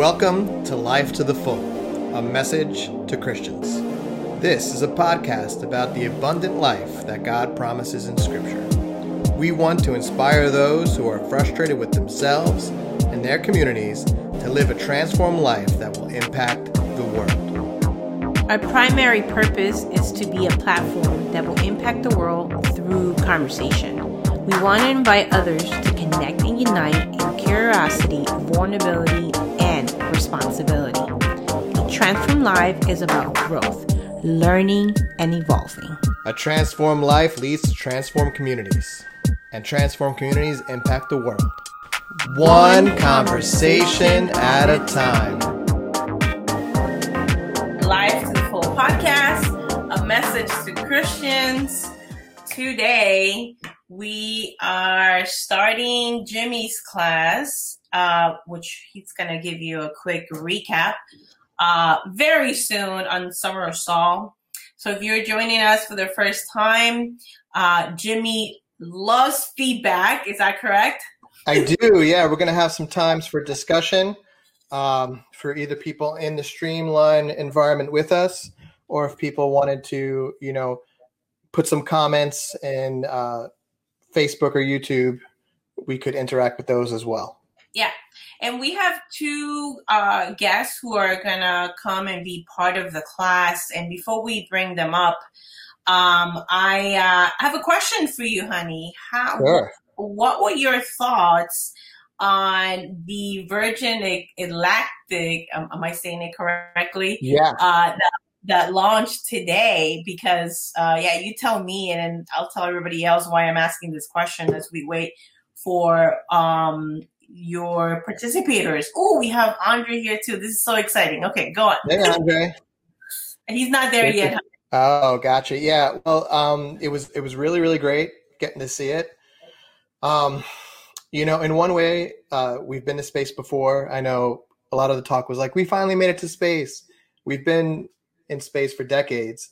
Welcome to Life to the Full, a message to Christians. This is a podcast about the abundant life that God promises in Scripture. We want to inspire those who are frustrated with themselves and their communities to live a transformed life that will impact the world. Our primary purpose is to be a platform that will impact the world through conversation. We want to invite others to connect and unite in curiosity, vulnerability, responsibility. Transform Life is about growth, learning, and evolving. A transformed life leads to transformed communities, and transformed communities impact the world. One conversation at a time. Life to the Full podcast, a message to Christians. Today, we are starting Jimmy's class, uh, which he's going to give you a quick recap uh, very soon on Summer of Saul. So if you're joining us for the first time, uh, Jimmy loves feedback. Is that correct? I do, yeah. We're going to have some times for discussion um, for either people in the Streamline environment with us, or if people wanted to, you know, put some comments in uh, Facebook or YouTube, we could interact with those as well. Yeah. And we have two uh, guests who are going to come and be part of the class. And before we bring them up, um, I uh, have a question for you, honey. How, Sure. What were your thoughts on the Virgin Galactic? Um, am I saying it correctly? Yeah. uh, that, that launched today because uh, yeah you tell me and then i'll tell everybody else why i'm asking this question as we wait for um, your participators oh we have andre here too this is so exciting okay go on Hey, Andre. and he's not there yet Oh, gotcha. Yeah. Well, um, it was it was really really great getting to see it. Um, you know, in one way, uh, we've been to space before. I know a lot of the talk was like, we finally made it to space. We've been in space for decades.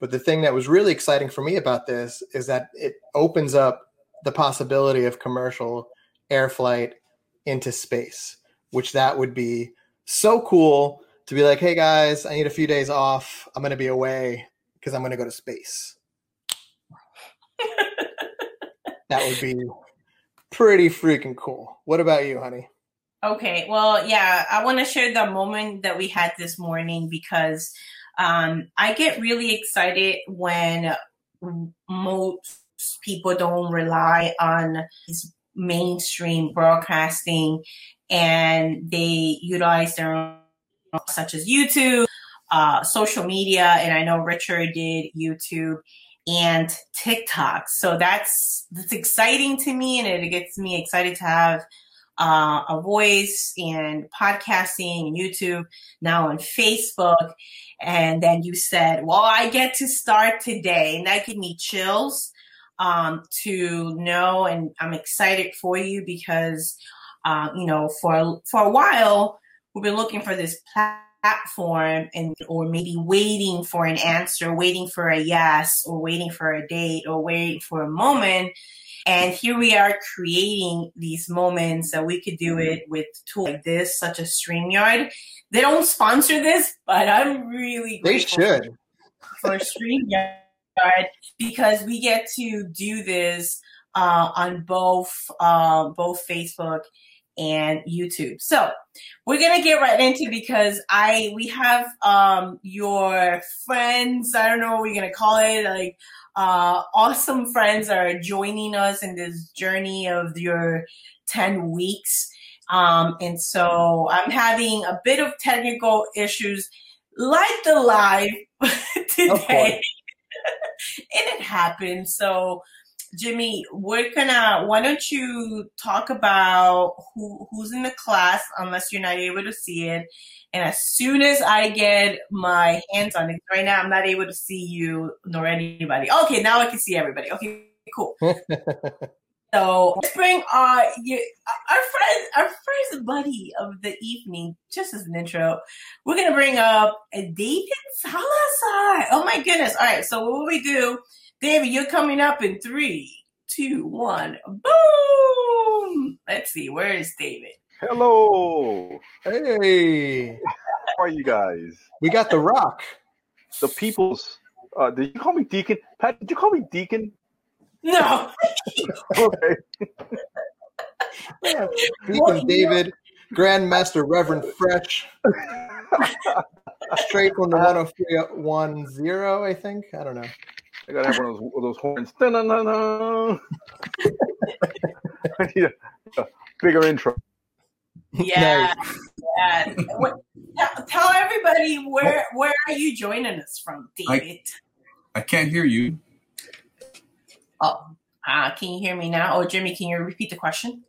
But the thing that was really exciting for me about this is that it opens up the possibility of commercial air flight into space, which that would be so cool to be like, hey guys, I need a few days off. I'm going to be away because I'm going to go to space. that would be pretty freaking cool. What about you, honey? Okay, well, yeah, I want to share the moment that we had this morning because um, I get really excited when most people don't rely on these mainstream broadcasting and they utilize their own, such as YouTube, uh, social media, and I know Richard did YouTube and TikTok. So that's that's exciting to me, and it gets me excited to have uh, a voice and podcasting and YouTube now on Facebook. And then you said, well, I get to start today. And that gave me chills um, to know. And I'm excited for you because, uh, you know, for, for a while, we've been looking for this platform and, or maybe waiting for an answer, waiting for a yes, or waiting for a date, or waiting for a moment. And here we are creating these moments that we could do it with tools like this, such as StreamYard. They don't sponsor this, but I'm really They should. for StreamYard because we get to do this uh, on both uh, both Facebook and YouTube. So we're gonna get right into because I we have um, your friends. I don't know what we're gonna call it, like uh, awesome friends are joining us in this journey of your ten weeks. Um, and so I'm having a bit of technical issues, like the live today. and it happened. So, Jimmy, we're gonna. Why don't you talk about who who's in the class, unless you're not able to see it. And as soon as I get my hands on it, right now I'm not able to see you nor anybody. Okay, now I can see everybody. Okay, cool. So let's bring our you, our friend, our first buddy of the evening, just as an intro. We're gonna bring up a David Salazar. Oh my goodness! All right, so what will we do, David? You're coming up in three, two, one, boom. Let's see, where is David? Hello. Hey. How are you guys? We got the rock. The people's. Uh, did you call me Deacon? Pat, did you call me Deacon? No. Okay. Deacon David, Grandmaster Reverend Fresh. Straight from the 10310, I think. I don't know. I gotta have one of those, those horns. I need a, a bigger intro. Yeah. yeah. What, tell, tell everybody where where are you joining us from, David? I can't hear you. Oh, uh, can you hear me now? Oh, Jimmy, can you repeat the question?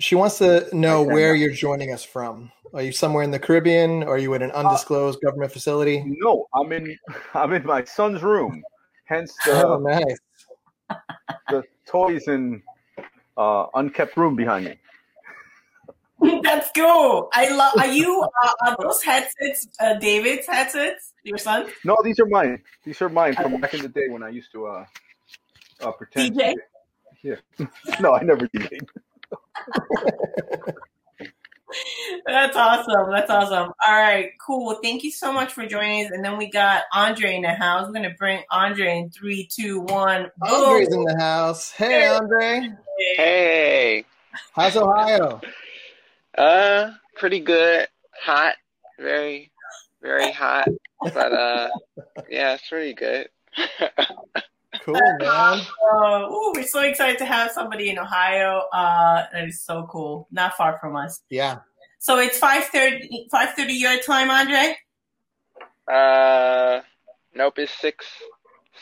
She wants to know where you're joining us from. Are you somewhere in the Caribbean? Or are you at an undisclosed government facility? No, I'm in. I'm in my son's room. Hence Oh, the, nice. the toys in uh, unkept room behind me. That's cool. I love. Are you uh, are those headsets uh, David's headsets? Your son? No, these are mine. These are mine from back in the day when I used to uh, uh pretend. DJ? Yeah. No, I never did. That's awesome. That's awesome. All right, cool. Thank you so much for joining us. And then we got Andre in the house. We're gonna bring Andre in three, two, one. Andre's in the house. Hey, Andre. Hey, How's Ohio? uh, pretty good. Hot, very, very hot. But uh, yeah, it's pretty good. Cool, man. Uh, ooh, we're so excited to have somebody in Ohio. Uh, that is so cool. Not far from us. Yeah. So it's 5.30, 5.30 your time, Andre? uh, nope, it's six,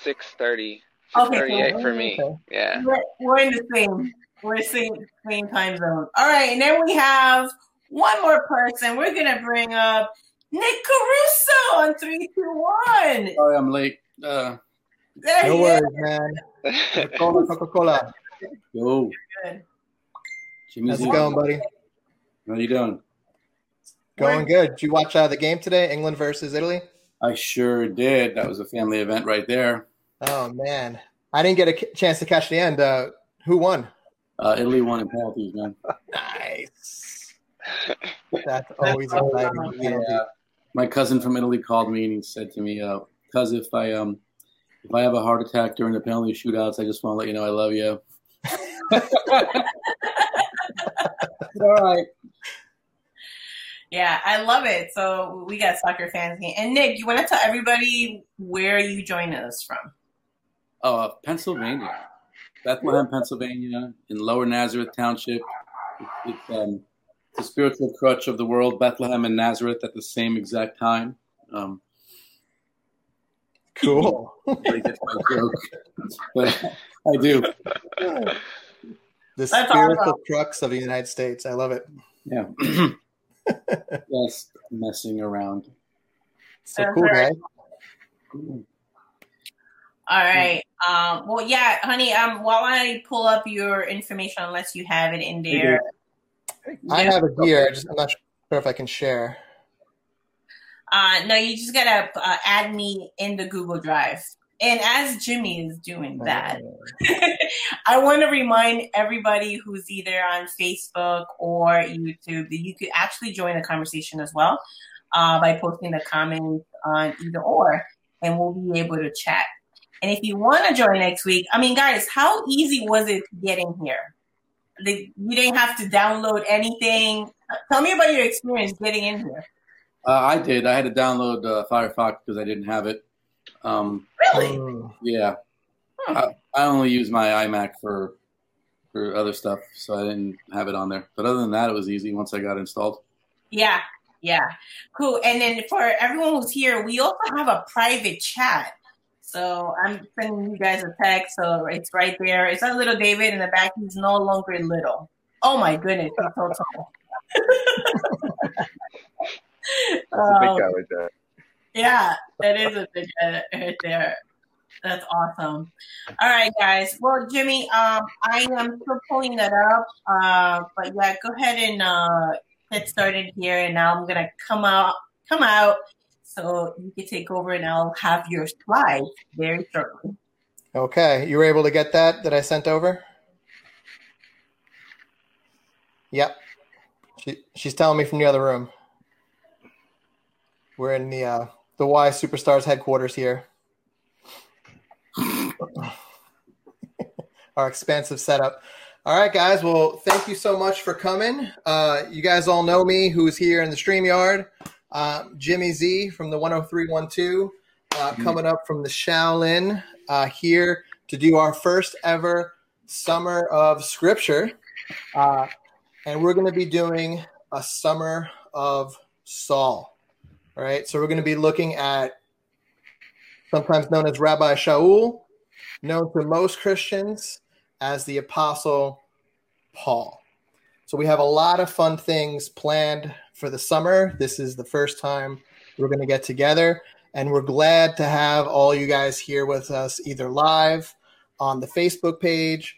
six thirty. Okay, Thirty-eight cool. for me. Okay. Yeah. We're, we're in the same, we're in the same, same time zone. All right, and then we have one more person. We're going to bring up Nick Caruso on three, two, one. Sorry, I'm late. Uh, There No he worries, man. Coca-Cola, Coca-Cola. yo, Good. Jimmy's How's it going, buddy? How you doing? Going good. Did you watch uh, the game today, England versus Italy? I sure did. That was a family event right there. Oh man, I didn't get a k- chance to catch the end. Uh, who won? Uh, Italy won in penalties, man. Nice. That's always exciting. Yeah. My cousin from Italy called me and he said to me, uh, "Cuz, if I um, if I have a heart attack during the penalty shootouts, I just want to let you know I love you." All right. Yeah, I love it. So we got soccer fans here. And Nick, you want to tell everybody where you joined us from? Oh, uh, Pennsylvania, Bethlehem, Pennsylvania, in Lower Nazareth Township. It's, it's um, the spiritual crutch of the world, Bethlehem and Nazareth at the same exact time. Um, Cool. nobody gets my joke, but I do. the That's spiritual awesome. crux of the United States. I love it. Yeah. Just messing around. So That's cool, right. guy. All right. Um, well, yeah, honey. Um, while I pull up your information, unless you have it in there. I have it here. Just I'm not sure if I can share. Uh, no, you just gotta uh, add me in the Google Drive. And as Jimmy is doing that, I want to remind everybody who's either on Facebook or YouTube that you could actually join the conversation as well uh, by posting a comment on either or, and we'll be able to chat. And if you want to join next week, I mean, guys, how easy was it getting here? The, you didn't have to download anything. Tell me about your experience getting in here. Uh, I did. I had to download uh, Firefox because I didn't have it. Um, Really? Mm. yeah, Hmm. I, I only use my iMac for for other stuff, so I didn't have it on there. But other than that, it was easy once I got installed. Yeah, yeah, cool. And then for everyone who's here, we also have a private chat. So I'm sending you guys a text, so it's right there. It's our little David in the back. He's no longer little. Oh my goodness, he's so tall. That's a Um, big guy right there. yeah, that is a big edit right there. That's awesome. All right, guys. Well, Jimmy, um, I am still pulling that up. Uh, but yeah, go ahead and uh, get started here, and now I'm gonna come out, come out, so you can take over, and I'll have your slides very shortly. Okay, you were able to get that that I sent over? Yep. She, she's telling me from the other room. We're in the uh, the Y Superstars headquarters here. Our expansive setup. All right, guys. Well, thank you so much for coming. Uh, you guys all know me, who's here in the StreamYard. Uh, Jimmy Z from the 10312, uh, coming up from the Shaolin uh, here to do our first ever Summer of Scripture. Uh, and we're going to be doing a Summer of Saul. All right. So we're going to be looking at sometimes known as Rabbi Shaul, known to most Christians as the Apostle Paul. So we have a lot of fun things planned for the summer. This is the first time we're going to get together, and we're glad to have all you guys here with us, either live on the Facebook page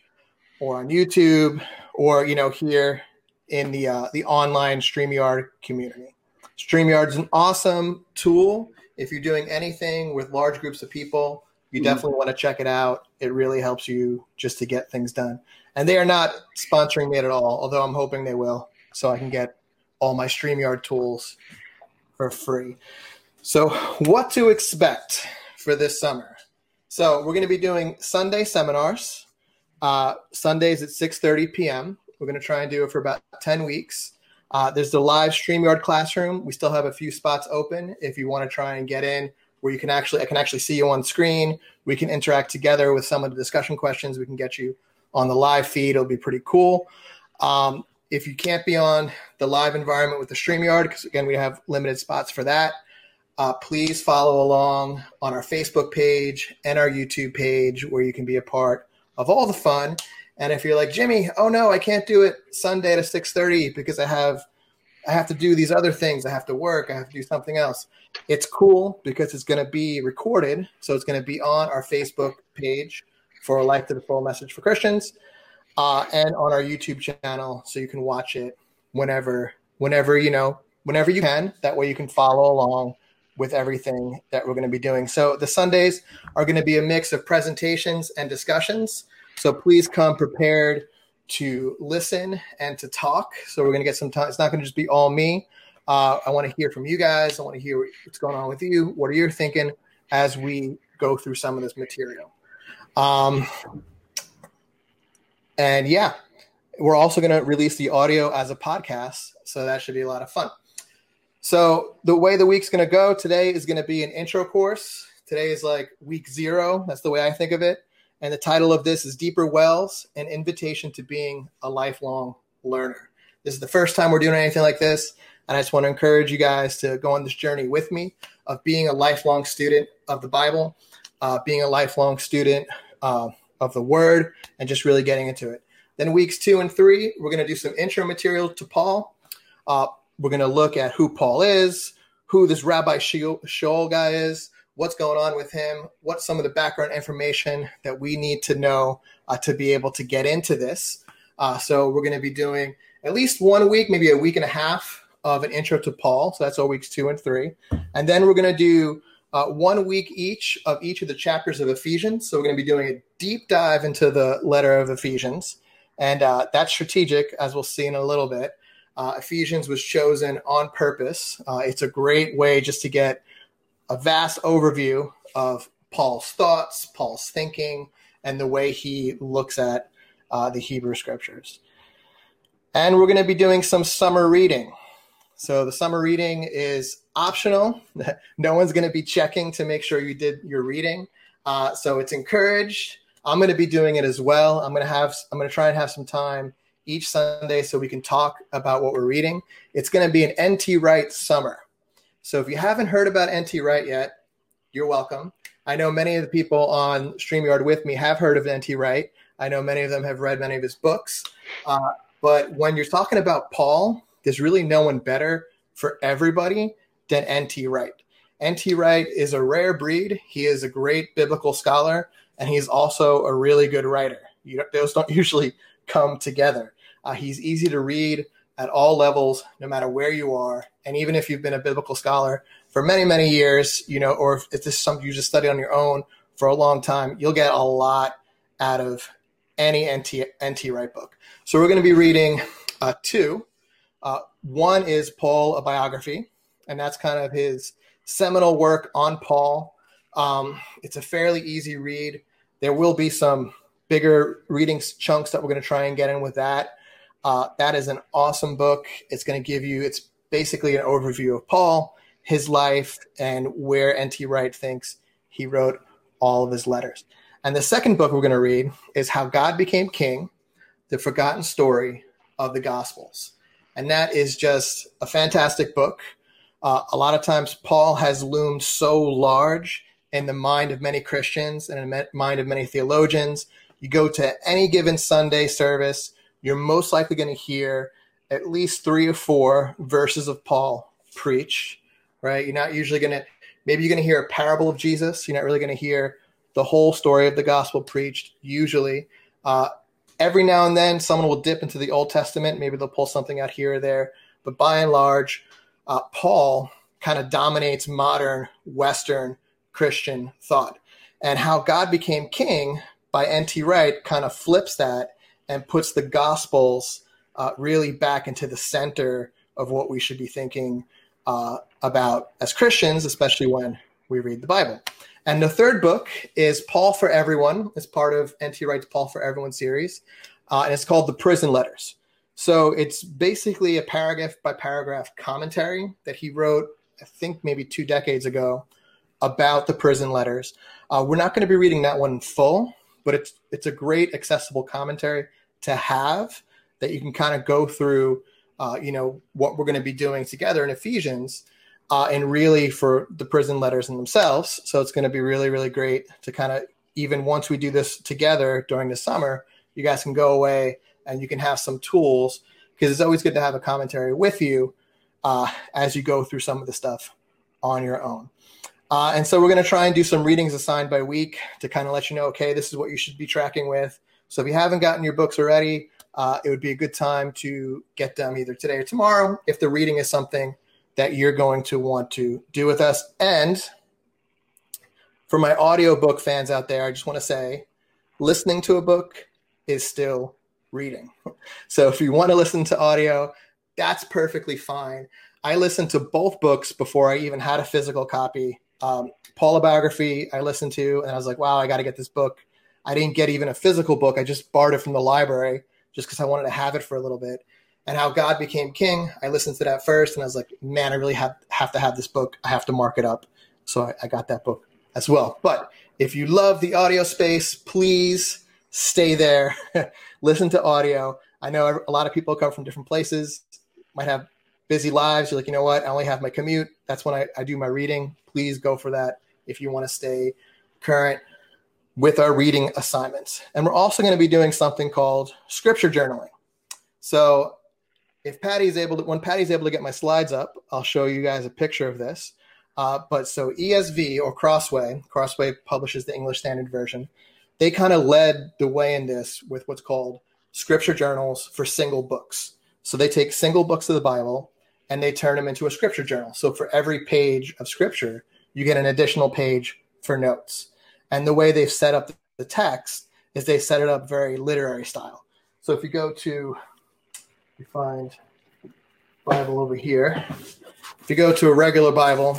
or on YouTube, or you know here in the uh, the online Streamyard community. Streamyard is an awesome tool if you're doing anything with large groups of people. You mm-hmm. definitely want to check it out. It really helps you just to get things done. And they are not sponsoring me at all, although I'm hoping they will, so I can get all my StreamYard tools for free. So, what to expect for this summer? So, we're going to be doing Sunday seminars, uh, Sundays at 6:30 p.m. We're going to try and do it for about 10 weeks. Uh, there's the live StreamYard classroom. We still have a few spots open if you want to try and get in where you can actually I can actually see you on screen. We can interact together with some of the discussion questions. We can get you on the live feed. It'll be pretty cool. Um, if you can't be on the live environment with the StreamYard, because again, we have limited spots for that, uh, please follow along on our Facebook page and our YouTube page where you can be a part of all the fun. And if you're like Jimmy, oh no, I can't do it Sunday to 6:30 because I have I have to do these other things. I have to work. I have to do something else. It's cool because it's going to be recorded, so it's going to be on our Facebook page for a Life to the Full message for Christians, uh, and on our YouTube channel, so you can watch it whenever, whenever you know, whenever you can. That way, you can follow along with everything that we're going to be doing. So the Sundays are going to be a mix of presentations and discussions. So please come prepared to listen and to talk. So we're going to get some time. It's not going to just be all me. Uh, I want to hear from you guys. I want to hear what's going on with you. What are you thinking as we go through some of this material? Um, and yeah, we're also going to release the audio as a podcast. So that should be a lot of fun. So the way the week's going to go today is going to be an intro course. Today is like week zero. That's the way I think of it. And the title of this is Deeper Wells An Invitation to Being a Lifelong Learner. This is the first time we're doing anything like this. And I just want to encourage you guys to go on this journey with me of being a lifelong student of the Bible, uh, being a lifelong student uh, of the Word, and just really getting into it. Then, weeks two and three, we're going to do some intro material to Paul. Uh, we're going to look at who Paul is, who this Rabbi Shaul guy is, what's going on with him, what's some of the background information that we need to know uh, to be able to get into this. Uh, so we're going to be doing at least one week, maybe a week and a half of an intro to Paul. So that's all weeks two and three. And then we're going to do uh, one week each of each of the chapters of Ephesians. So we're going to be doing a deep dive into the letter of Ephesians. And uh, that's strategic, as we'll see in a little bit. Uh, Ephesians was chosen on purpose. Uh, it's a great way just to get a vast overview of Paul's thoughts, Paul's thinking, and the way he looks at uh, the Hebrew scriptures. And we're going to be doing some summer reading. So the summer reading is optional. no one's going to be checking to make sure you did your reading. Uh, so it's encouraged. I'm going to be doing it as well. I'm going to have I'm going to try and have some time each Sunday so we can talk about what we're reading. It's going to be an NT Wright summer. So if you haven't heard about NT Wright yet, you're welcome. I know many of the people on StreamYard with me have heard of NT Wright. I know many of them have read many of his books. Uh, but when you're talking about Paul, there's really no one better for everybody than NT Wright. NT Wright is a rare breed. He is a great biblical scholar, and he's also a really good writer. You, those don't usually come together. Uh, he's easy to read at all levels, no matter where you are. And even if you've been a biblical scholar for many, many years, you know, or if this is something you just study on your own for a long time, you'll get a lot out of any NT, NT Wright book. So we're going to be reading uh, two Uh, one is Paul, a biography, and that's kind of his seminal work on Paul. Um, it's a fairly easy read. There will be some bigger reading chunks that we're going to try and get in with that. Uh, that is an awesome book. It's going to give you, it's basically an overview of Paul, his life, and where N.T. Wright thinks he wrote all of his letters. And the second book we're going to read is How God Became King, the Forgotten Story of the Gospels. And that is just a fantastic book. Uh, a lot of times, Paul has loomed so large in the mind of many Christians and in the mind of many theologians. You go to any given Sunday service, you're most likely going to hear at least three or four verses of Paul preach, right? You're not usually going to, maybe you're going to hear a parable of Jesus. You're not really going to hear the whole story of the gospel preached, usually. Uh, every now and then, someone will dip into the Old Testament. Maybe they'll pull something out here or there. But by and large, uh, Paul kind of dominates modern Western Christian thought. And how God became king by N.T. Wright kind of flips that and puts the Gospels uh, really back into the center of what we should be thinking uh, about as Christians, especially when we read the Bible. And the third book is Paul for Everyone. It's part of N.T. Wright's Paul for Everyone series, uh, and it's called The Prison Letters. So it's basically a paragraph by paragraph commentary that he wrote, I think maybe two decades ago, about the prison letters. Uh, we're not going to be reading that one full, but it's it's a great accessible commentary to have that you can kind of go through. Uh, you know what we're going to be doing together in Ephesians uh, and really for the prison letters in themselves. So it's going to be really, really great to kind of even once we do this together during the summer, you guys can go away and you can have some tools because it's always good to have a commentary with you uh, as you go through some of the stuff on your own. Uh, and so we're going to try and do some readings assigned by week to kind of let you know, okay, this is what you should be tracking with. So if you haven't gotten your books already, uh, it would be a good time to get them either today or tomorrow. If the reading is something that you're going to want to do with us. And for my audiobook fans out there, I just want to say listening to a book is still reading. So if you want to listen to audio, that's perfectly fine. I listened to both books before I even had a physical copy. Um, Paul a biography I listened to, and I was like, wow, I got to get this book. I didn't get even a physical book. I just borrowed it from the library just because I wanted to have it for a little bit and how God became king. I listened to that first and I was like, man, I really have, have to have this book. I have to mark it up. So I, I got that book as well. But if you love the audio space, please stay there. Listen to audio. I know a lot of people come from different places, might have busy lives. You're like, you know what? I only have my commute. That's when I, I do my reading. Please go for that if you want to stay current with our reading assignments. And we're also going to be doing something called scripture journaling. So if Patty's able to, when Patty's able to get my slides up, I'll show you guys a picture of this. Uh, but so ESV or Crossway, Crossway publishes the English Standard Version. They kind of led the way in this with what's called scripture journals for single books. So they take single books of the Bible and they turn them into a scripture journal. So for every page of scripture, you get an additional page for notes. And the way they've set up the text is they set it up very literary style. So if you go to you find Bible over here. If you go to a regular Bible,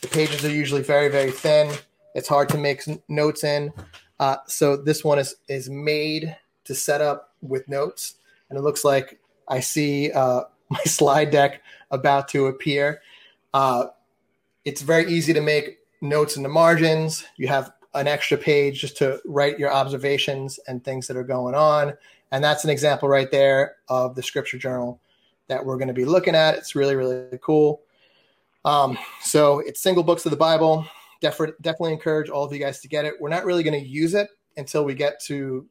the pages are usually very, very thin. It's hard to make notes in. Uh, so this one is is made to set up with notes, and it looks like I see uh, my slide deck about to appear. Uh, it's very easy to make notes in the margins. You have an extra page just to write your observations and things that are going on. And that's an example right there of the scripture journal that we're going to be looking at. It's really, really cool. Um, so it's single books of the Bible. Def- definitely encourage all of you guys to get it. We're not really going to use it until we get to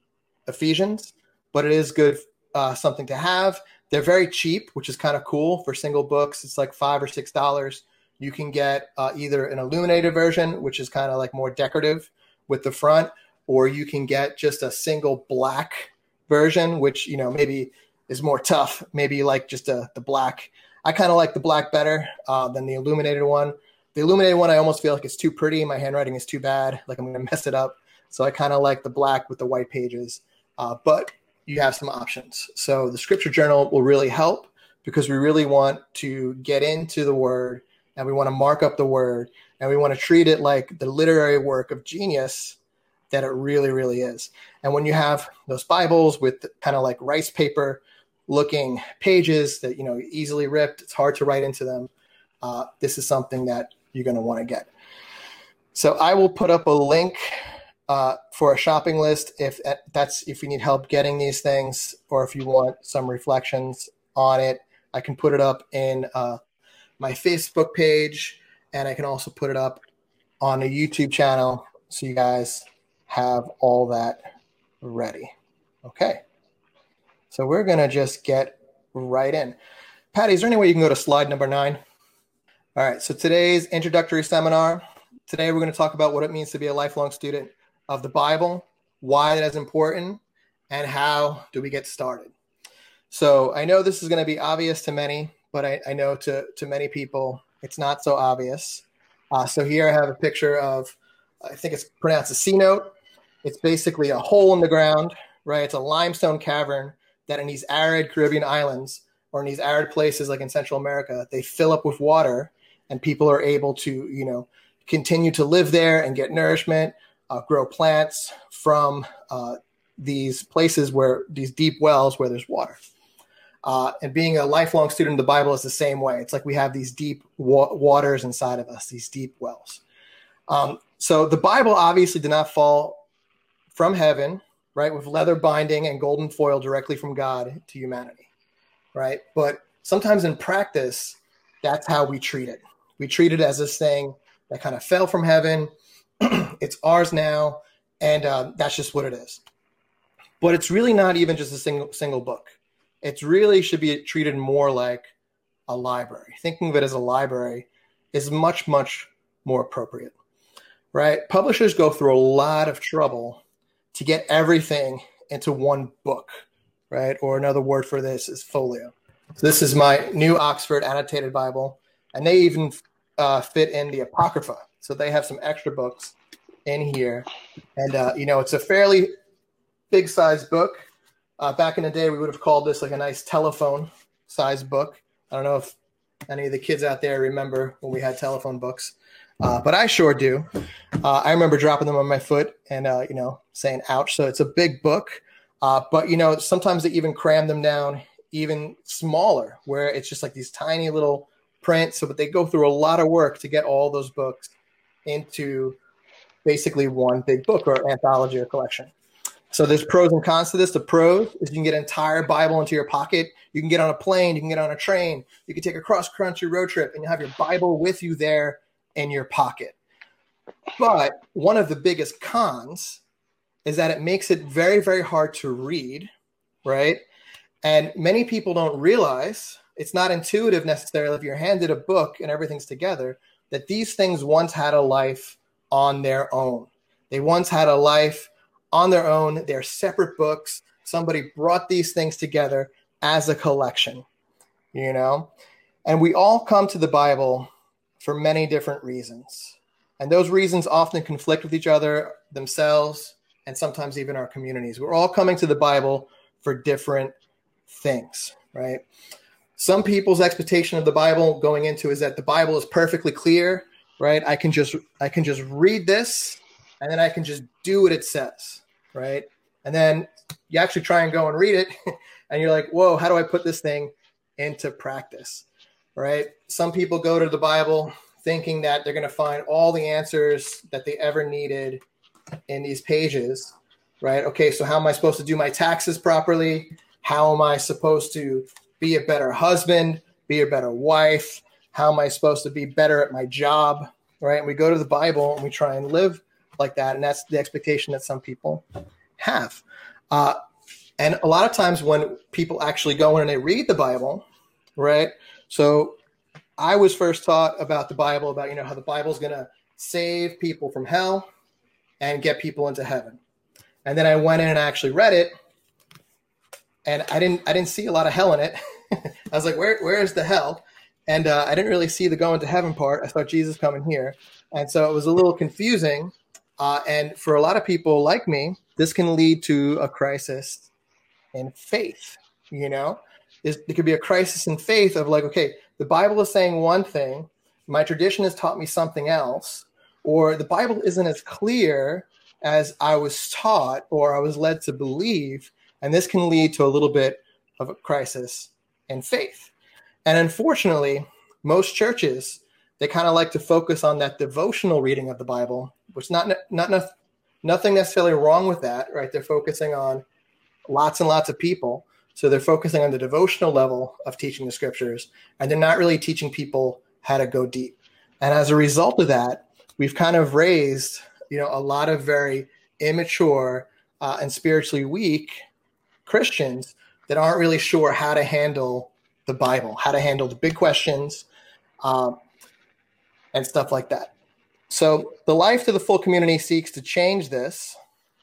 Ephesians, but it is good uh, something to have. They're very cheap, which is kind of cool for single books. It's like five or six dollars. You can get uh, either an illuminated version, which is kind of like more decorative with the front, or you can get just a single black version, which you know maybe is more tough. Maybe like just a, the black. I kind of like the black better uh, than the illuminated one. The illuminated one, I almost feel like it's too pretty. My handwriting is too bad. Like I'm to mess it up. So I kind of like the black with the white pages. Uh, but you have some options. So the scripture journal will really help because we really want to get into the word and we want to mark up the word and we want to treat it like the literary work of genius that it really, really is. And when you have those Bibles with kind of like rice paper looking pages that, you know, easily ripped, it's hard to write into them. Uh, this is something that you're going to want to get. So I will put up a link uh, for a shopping list if that's if you need help getting these things or if you want some reflections on it. I can put it up in uh, my Facebook page and I can also put it up on a YouTube channel so you guys have all that ready. Okay. So we're going to just get right in. Patty, is there any way you can go to slide number nine? All right. So today's introductory seminar. Today we're going to talk about what it means to be a lifelong student of the Bible, why that is important, and how do we get started. So I know this is going to be obvious to many, but I, I know to, to many people it's not so obvious. Uh, so here I have a picture of, I think it's pronounced a cenote. It's basically a hole in the ground, right? It's a limestone cavern that in these arid Caribbean islands or in these arid places like in Central America, they fill up with water and people are able to, you know, continue to live there and get nourishment, uh, grow plants from uh, these places where these deep wells where there's water. Uh, and being a lifelong student of the Bible is the same way. It's like we have these deep wa- waters inside of us, these deep wells. Um, so the Bible obviously did not fall from heaven, right, with leather binding and golden foil directly from God to humanity, right? But sometimes in practice, that's how we treat it. We treat it as this thing that kind of fell from heaven. it's ours now, and uh, that's just what it is. But it's really not even just a single single book. It really should be treated more like a library. Thinking of it as a library is much much more appropriate, right? Publishers go through a lot of trouble to get everything into one book, right? Or another word for this is folio. So this is my new Oxford annotated Bible, and they even uh, fit in the Apocrypha. So they have some extra books in here, and uh, you know it's a fairly big size book. Uh, back in the day, we would have called this like a nice telephone size book. I don't know if any of the kids out there remember when we had telephone books. Uh, but I sure do. Uh, I remember dropping them on my foot and uh, you know saying "ouch." So it's a big book, uh, but you know sometimes they even cram them down even smaller, where it's just like these tiny little prints. So, but they go through a lot of work to get all those books into basically one big book or anthology or collection. So there's pros and cons to this. The pros is you can get an entire Bible into your pocket. You can get on a plane. You can get on a train. You can take a cross country road trip and you have your Bible with you there in your pocket. But one of the biggest cons is that it makes it very, very hard to read, right? And many people don't realize it's not intuitive necessarily if you're handed a book and everything's together that these things once had a life on their own. They once had a life on their own. They're separate books. Somebody brought these things together as a collection, you know? And we all come to the Bible for many different reasons. And those reasons often conflict with each other themselves and sometimes even our communities. We're all coming to the Bible for different things, right? Some people's expectation of the Bible going into is that the Bible is perfectly clear, right? I can just I can just read this and then I can just do what it says, right? And then you actually try and go and read it and you're like, "Whoa, how do I put this thing into practice?" right? Some people go to the Bible thinking that they're going to find all the answers that they ever needed in these pages, right? Okay, so how am I supposed to do my taxes properly? How am I supposed to be a better husband, be a better wife? How am I supposed to be better at my job, right? And we go to the Bible and we try and live like that, and that's the expectation that some people have. Uh, and a lot of times when people actually go in and they read the Bible, right? So I was first taught about the Bible, about you know how the Bible is going to save people from hell and get people into heaven. And then I went in and actually read it, and I didn't I didn't see a lot of hell in it. I was like, where where is the hell? And uh, I didn't really see the going to heaven part. I saw Jesus coming here, and so it was a little confusing. Uh, and for a lot of people like me, this can lead to a crisis in faith. You know, it could be a crisis in faith of like, okay, the Bible is saying one thing, my tradition has taught me something else, or the Bible isn't as clear as I was taught or I was led to believe, and this can lead to a little bit of a crisis in faith. And unfortunately, most churches they kind of like to focus on that devotional reading of the Bible, which not not not nothing necessarily wrong with that, right? They're focusing on lots and lots of people, so they're focusing on the devotional level of teaching the scriptures, and they're not really teaching people how to go deep. And as a result of that, we've kind of raised, you know, a lot of very immature uh, and spiritually weak Christians that aren't really sure how to handle the Bible, how to handle the big questions, um, and stuff like that. So the life to the full community seeks to change this,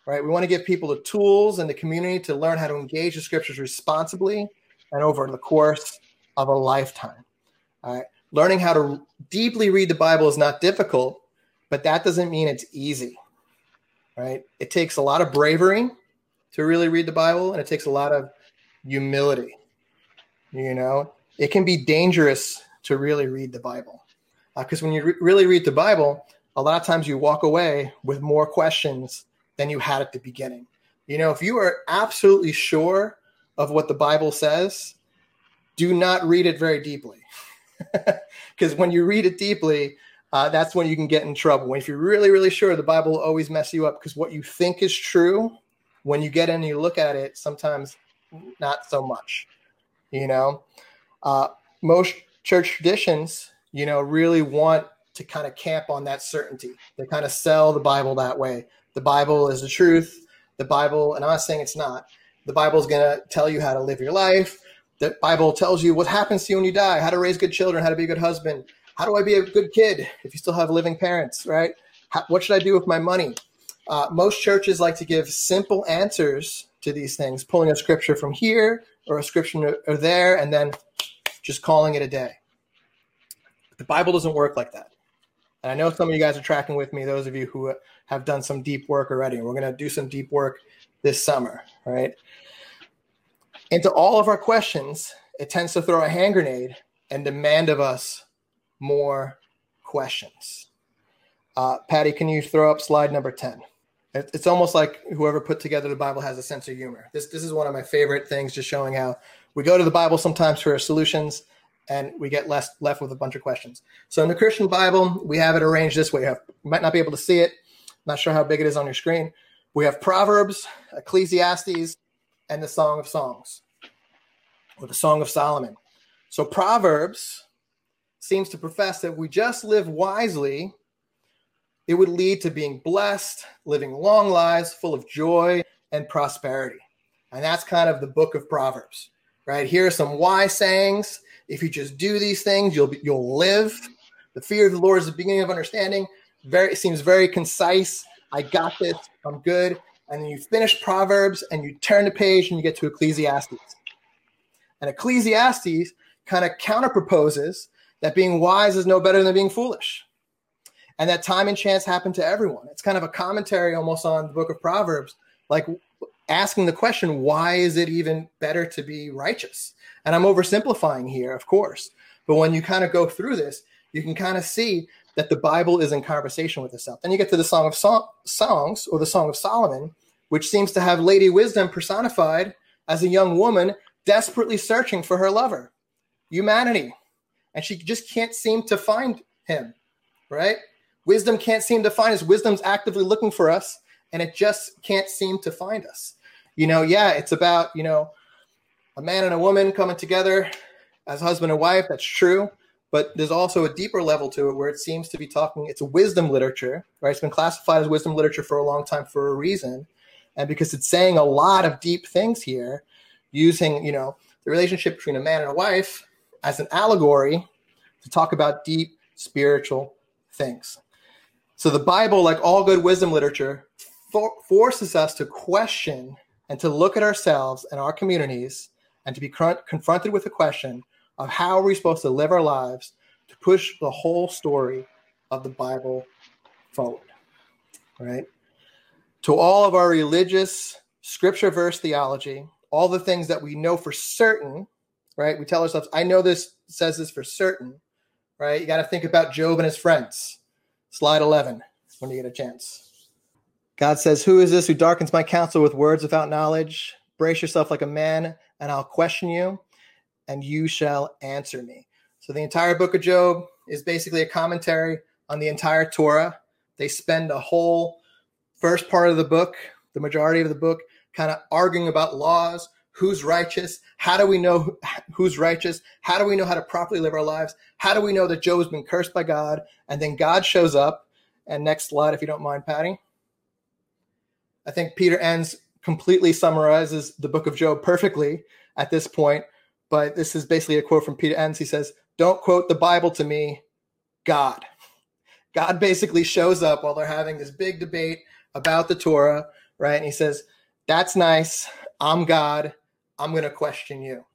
right? We want to give people the tools and the community to learn how to engage the scriptures responsibly and over the course of a lifetime. All right. Learning how to deeply read the Bible is not difficult, but that doesn't mean it's easy. Right? It takes a lot of bravery to really read the Bible, and it takes a lot of humility. You know, it can be dangerous to really read the Bible because uh, when you re- really read the Bible, a lot of times you walk away with more questions than you had at the beginning. You know, if you are absolutely sure of what the Bible says, do not read it very deeply. Because when you read it deeply, uh, that's when you can get in trouble. If you're really, really sure, the Bible will always mess you up because what you think is true, when you get in and you look at it, sometimes not so much. You know, uh, most church traditions, you know, really want to kind of camp on that certainty. They kind of sell the Bible that way. The Bible is the truth. The Bible, and I'm not saying it's not. The Bible is going to tell you how to live your life. The Bible tells you what happens to you when you die, how to raise good children, how to be a good husband, how do I be a good kid if you still have living parents, right? How, what should I do with my money? Uh, most churches like to give simple answers to these things, pulling a scripture from here or a scripture or there, and then just calling it a day. The Bible doesn't work like that. And I know some of you guys are tracking with me, those of you who have done some deep work already. We're going to do some deep work this summer, right? Into all of our questions, it tends to throw a hand grenade and demand of us more questions. Uh, Patty, can you throw up slide number 10? It's almost like whoever put together the Bible has a sense of humor. This, this is one of my favorite things, just showing how we go to the Bible sometimes for solutions and we get less, left with a bunch of questions. So in the Christian Bible, we have it arranged this way. You, have, you might not be able to see it. not sure how big it is on your screen. We have Proverbs, Ecclesiastes, and the Song of Songs, or the Song of Solomon. So Proverbs seems to profess that if we just live wisely, it would lead to being blessed, living long lives full of joy and prosperity. And that's kind of the book of Proverbs, right? Here are some wise sayings. If you just do these things, you'll be, you'll live. The fear of the Lord is the beginning of understanding. Very seems very concise. I got this. I'm good. And then you finish Proverbs and you turn the page and you get to Ecclesiastes. And Ecclesiastes kind of counterproposes that being wise is no better than being foolish. And that time and chance happen to everyone. It's kind of a commentary almost on the book of Proverbs, like asking the question, why is it even better to be righteous? And I'm oversimplifying here, of course. But when you kind of go through this, you can kind of see that the Bible is in conversation with itself. Then you get to the Song of so- Songs or the Song of Solomon, which seems to have Lady Wisdom personified as a young woman desperately searching for her lover. Humanity, and she just can't seem to find him, right? Wisdom can't seem to find us. Wisdom's actively looking for us, and it just can't seem to find us. You know, yeah, it's about, you know, a man and a woman coming together as husband and wife. That's true. But there's also a deeper level to it where it seems to be talking, it's wisdom literature, right? It's been classified as wisdom literature for a long time for a reason. And because it's saying a lot of deep things here, using, you know, the relationship between a man and a wife as an allegory to talk about deep spiritual things. So the Bible, like all good wisdom literature, for- forces us to question and to look at ourselves and our communities and to be confronted with the question of how are we supposed to live our lives to push the whole story of the Bible forward. Right? To all of our religious scripture verse theology, all the things that we know for certain right? We tell ourselves, I know this says this for certain, right? You got to think about Job and his friends. Slide 11 when you get a chance. God says, Who is this who darkens my counsel with words without knowledge? Brace yourself like a man, and I'll question you, and you shall answer me. So the entire book of Job is basically a commentary on the entire Torah. They spend a whole first part of the book, the majority of the book, kind of arguing about laws, who's righteous, how do we know who's righteous, how do we know how to properly live our lives, how do we know that Job has been cursed by God, and then God shows up. And next slide, if you don't mind, Patty. I think Peter Enns completely summarizes the book of Job perfectly at this point, but this is basically a quote from Peter Enns. He says, Don't quote the Bible to me, God. God basically shows up while they're having this big debate about the Torah, right? And he says, That's nice. I'm God. I'm going to question you.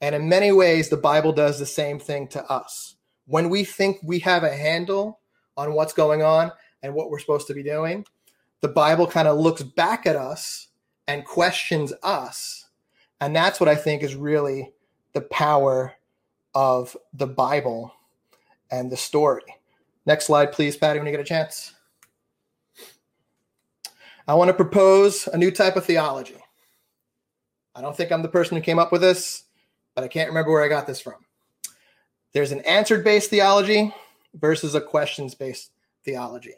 And in many ways, the Bible does the same thing to us. When we think we have a handle on what's going on and what we're supposed to be doing, the Bible kind of looks back at us and questions us. And that's what I think is really the power of the Bible and the story. Next slide, please, Patty, when you get a chance. I want to propose a new type of theology. I don't think I'm the person who came up with this, but I can't remember where I got this from. There's an answered based theology versus a questions based theology.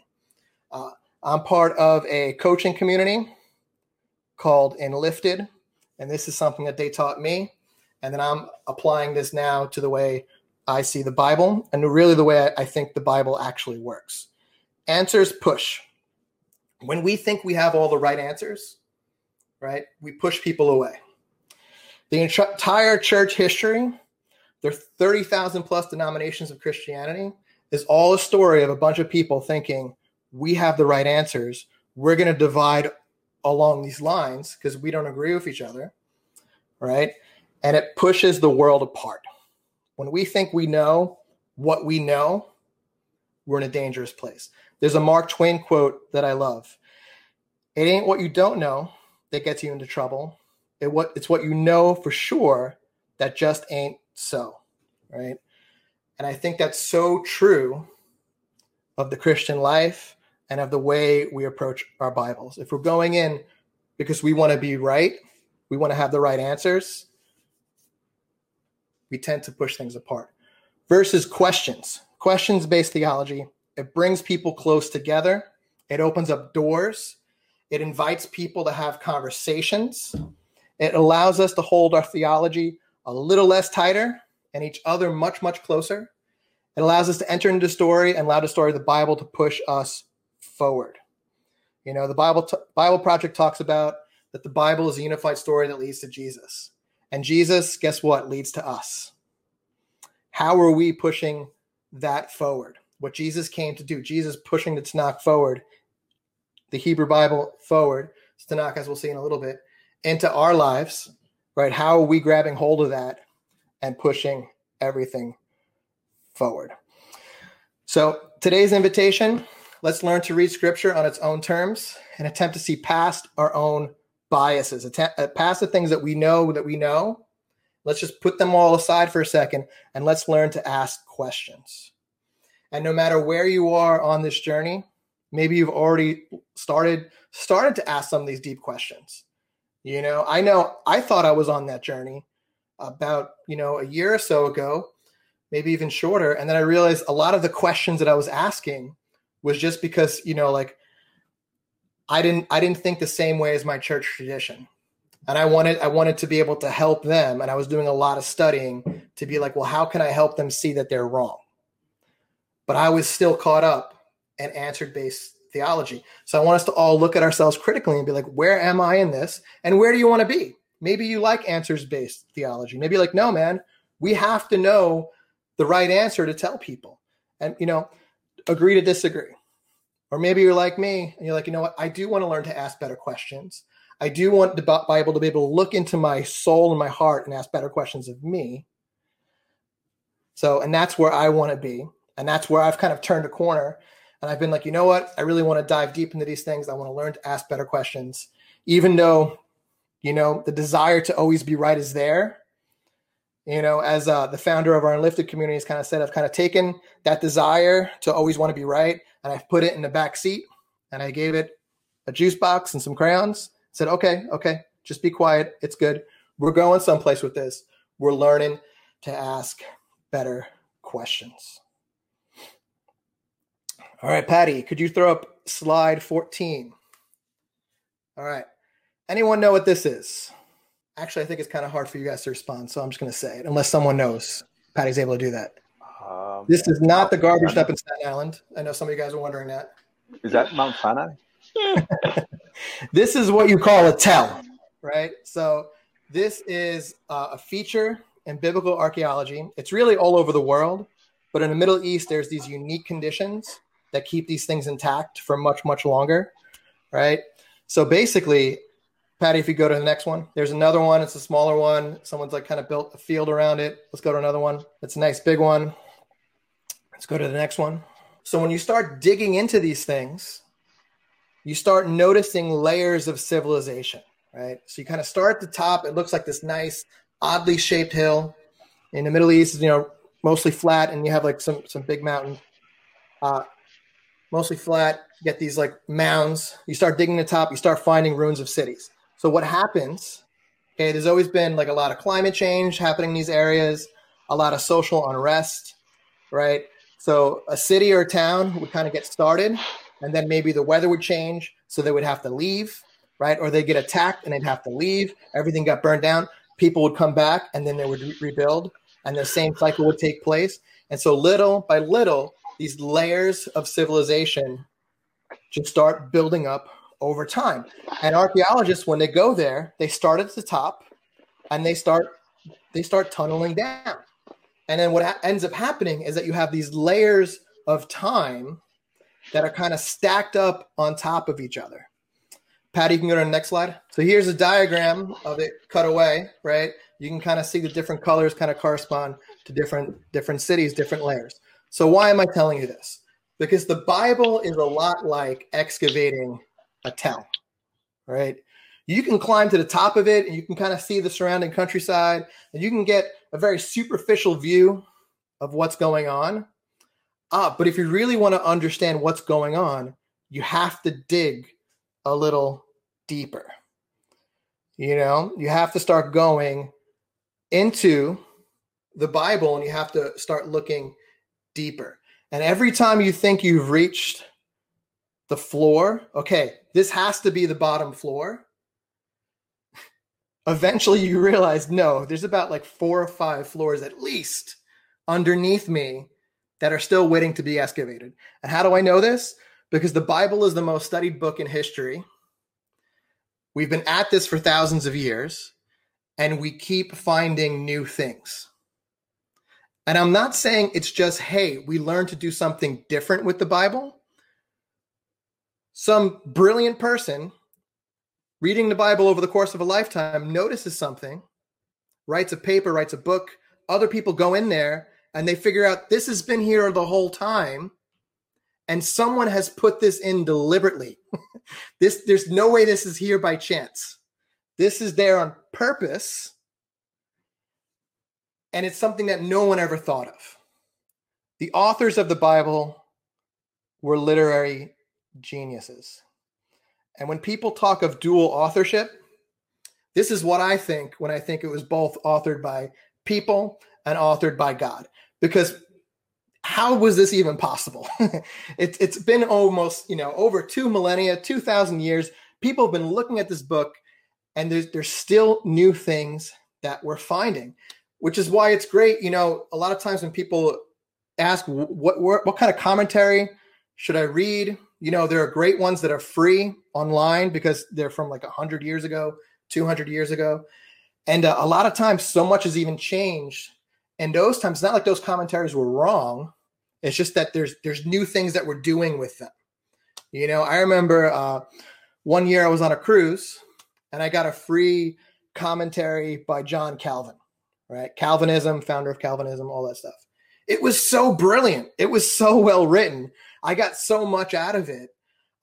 Uh, I'm part of a coaching community called Enlifted, and this is something that they taught me. And then I'm applying this now to the way I see the Bible and really the way I think the Bible actually works. Answers push. When we think we have all the right answers, right, we push people away. The entire church history, there are 30,000 plus denominations of Christianity, is all a story of a bunch of people thinking we have the right answers. We're going to divide along these lines because we don't agree with each other, right? And it pushes the world apart. When we think we know what we know, we're in a dangerous place. There's a Mark Twain quote that I love. It ain't what you don't know that gets you into trouble. It what it's what you know for sure that just ain't so, right? And I think that's so true of the Christian life and of the way we approach our Bibles. If we're going in because we want to be right, we want to have the right answers, we tend to push things apart. Versus questions, questions based theology, it brings people close together, it opens up doors, it invites people to have conversations, it allows us to hold our theology a little less tighter and each other much, much closer. It allows us to enter into story and allow the story of the Bible to push us forward. You know, the Bible t- Bible Project talks about that the Bible is a unified story that leads to Jesus. And Jesus, guess what, leads to us. How are we pushing that forward? What Jesus came to do, Jesus pushing the Tanakh forward, the Hebrew Bible forward, Tanakh, as we'll see in a little bit, into our lives, right? How are we grabbing hold of that and pushing everything forward? So today's invitation, let's learn to read scripture on its own terms and attempt to see past our own biases, attempt, uh, past the things that we know that we know. Let's just put them all aside for a second and let's learn to ask questions. And no matter where you are on this journey, maybe you've already started started to ask some of these deep questions. You know, I know I thought I was on that journey about, you know, a year or so ago, maybe even shorter, and then I realized a lot of the questions that I was asking was just because, you know, like I didn't I didn't think the same way as my church tradition. And I wanted I wanted to be able to help them and I was doing a lot of studying to be like, well, how can I help them see that they're wrong? But I was still caught up in answered based theology. So I want us to all look at ourselves critically and be like, where am I in this? And where do you want to be? Maybe you like answers based theology. Maybe like, no, man, we have to know the right answer to tell people. And, you know, agree to disagree. Or maybe you're like me and you're like, you know what? I do want to learn to ask better questions. I do want the Bible to be able to look into my soul and my heart and ask better questions of me. So, and that's where I want to be. And that's where I've kind of turned a corner. And I've been like, you know what? I really want to dive deep into these things. I want to learn to ask better questions, even though, you know, the desire to always be right is there. You know, as uh, the founder of our Unlifted community has kind of said, I've kind of taken that desire to always want to be right and I've put it in the back seat and I gave it a juice box and some crayons. Said, okay, okay, just be quiet. It's good. We're going someplace with this. We're learning to ask better questions. All right, Patty, could you throw up slide 14? All right. Anyone know what this is? Actually, I think it's kind of hard for you guys to respond, so I'm just going to say it, unless someone knows. Patty's able to do that. Um, This is not the garbage dump in Staten Island. I know some of you guys are wondering that. Is that Mount Sinai? This is what you call a tell, right? So, this is uh, a feature in biblical archaeology. It's really all over the world, but in the Middle East, there's these unique conditions that keep these things intact for much, much longer, right? So, basically, Patty, if you go to the next one, there's another one. It's a smaller one. Someone's like kind of built a field around it. Let's go to another one. It's a nice big one. Let's go to the next one. So when you start digging into these things, you start noticing layers of civilization, right? So you kind of start at the top. It looks like this nice, oddly shaped hill. In the Middle East, you know, mostly flat, and you have like some some big mountain. Uh, mostly flat. You get these like mounds. You start digging the top. You start finding ruins of cities. So what happens? Okay, there's always been like a lot of climate change happening in these areas, a lot of social unrest, right? So a city or a town would kind of get started, and then maybe the weather would change, so they would have to leave, right? Or they get attacked and they'd have to leave. Everything got burned down. People would come back, and then they would re- rebuild, and the same cycle would take place. And so little by little, these layers of civilization just start building up over time. And archaeologists, when they go there, they start at the top, and they start they start tunneling down. And then what ha- ends up happening is that you have these layers of time that are kind of stacked up on top of each other. Patty, you can go to the next slide. So here's a diagram of it cut away, right? You can kind of see the different colors kind of correspond to different different cities, different layers. So why am I telling you this? Because the Bible is a lot like excavating a town, right? You can climb to the top of it and you can kind of see the surrounding countryside and you can get a very superficial view of what's going on. Ah, but if you really want to understand what's going on, you have to dig a little deeper. You know, you have to start going into the Bible and you have to start looking deeper. And every time you think you've reached the floor, okay, this has to be the bottom floor. Eventually you realize, no, there's about like four or five floors at least underneath me that are still waiting to be excavated. And how do I know this? Because the Bible is the most studied book in history. We've been at this for thousands of years, and we keep finding new things. And I'm not saying it's just, hey, we learned to do something different with the Bible. Some brilliant person reading the Bible over the course of a lifetime notices something, writes a paper, writes a book. Other people go in there and they figure out this has been here the whole time and someone has put this in deliberately. this there's no way this is here by chance. This is there on purpose and it's something that no one ever thought of. The authors of the Bible were literary geniuses. And when people talk of dual authorship, this is what I think when I think it was both authored by people and authored by God. Because how was this even possible? it, it's been almost, you know, over two millennia, 2,000 years. People have been looking at this book, and there's, there's still new things that we're finding, which is why it's great. You know, a lot of times when people ask, what, what, what kind of commentary should I read? You know, there are great ones that are free online because they're from like 100 years ago, 200 years ago. And uh, a lot of times, so much has even changed. And those times, not like those commentaries were wrong. It's just that there's there's new things that we're doing with them. You know, I remember uh, one year I was on a cruise and I got a free commentary by John Calvin, right? Calvinism, founder of Calvinism, all that stuff. It was so brilliant. It was so well written. I got so much out of it.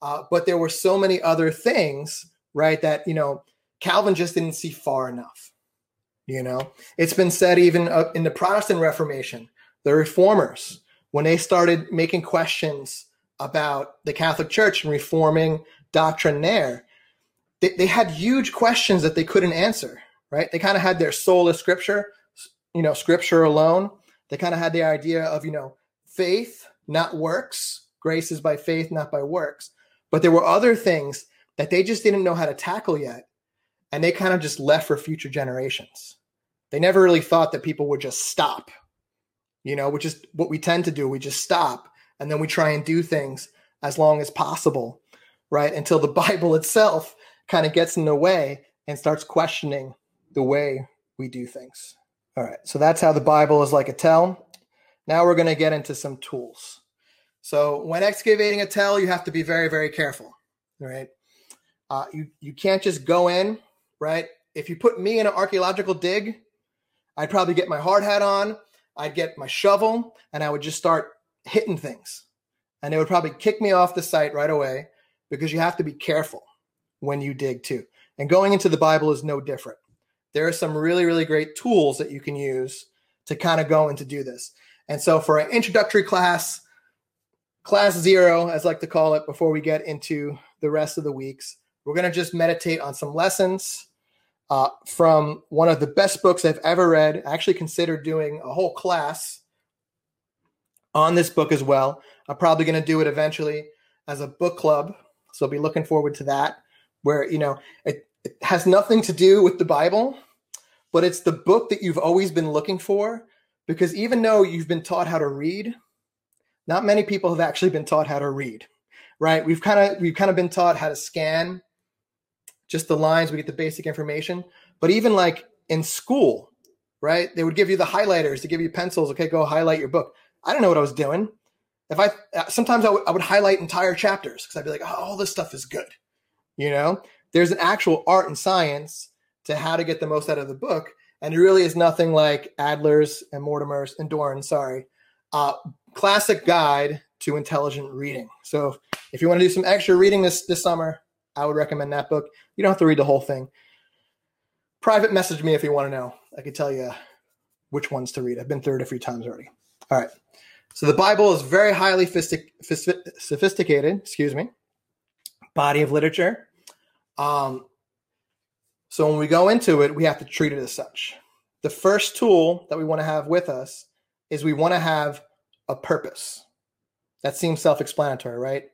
Uh, but there were so many other things, right? That, you know, Calvin just didn't see far enough. You know, it's been said even uh, in the Protestant Reformation, the reformers, when they started making questions about the Catholic Church and reforming doctrine there, they, they had huge questions that they couldn't answer, right? They kind of had their sola scriptura, you know, scripture alone. They kind of had the idea of, you know, faith, not works. Grace is by faith, not by works. But there were other things that they just didn't know how to tackle yet. And they kind of just left for future generations. They never really thought that people would just stop, you know, which is what we tend to do. We just stop and then we try and do things as long as possible, right? Until the Bible itself kind of gets in the way and starts questioning the way we do things. All right, so that's how the Bible is like a tell. Now we're going to get into some tools. So when excavating a tell, you have to be very, very careful, right? Uh, you you can't just go in, right? If you put me in an archaeological dig, I'd probably get my hard hat on, I'd get my shovel, and I would just start hitting things. And they would probably kick me off the site right away because you have to be careful when you dig too. And going into the Bible is no different. There are some really, really great tools that you can use to kind of go and to do this. And so for an introductory class, class zero, as I like to call it, before we get into the rest of the weeks, we're going to just meditate on some lessons uh, from one of the best books I've ever read. I actually considered doing a whole class on this book as well. I'm probably going to do it eventually as a book club. So I'll be looking forward to that, where, you know, it, it has nothing to do with the Bible, but it's the book that you've always been looking for. Because even though you've been taught how to read, not many people have actually been taught how to read, right? We've kind of we've kind of been taught how to scan just the lines, we get the basic information. But even like in school, right? They would give you the highlighters to give you pencils. Okay, go highlight your book. I don't know what I was doing. If I sometimes I, would highlight entire chapters because I'd be like, oh, all this stuff is good. You know, there's an actual art and science to how to get the most out of the book, and it really is nothing like Adler's and Mortimer's and Doren's. Sorry, uh, classic guide to intelligent reading. So if you want to do some extra reading this this summer, I would recommend that book. You don't have to read the whole thing. Private message me if you want to know. I could tell you which ones to read. I've been through it a few times already. All right. So the Bible is very highly sophisticated, excuse me, body of literature. Um, so when we go into it, we have to treat it as such. The first tool that we want to have with us is we want to have a purpose. That seems self explanatory, right?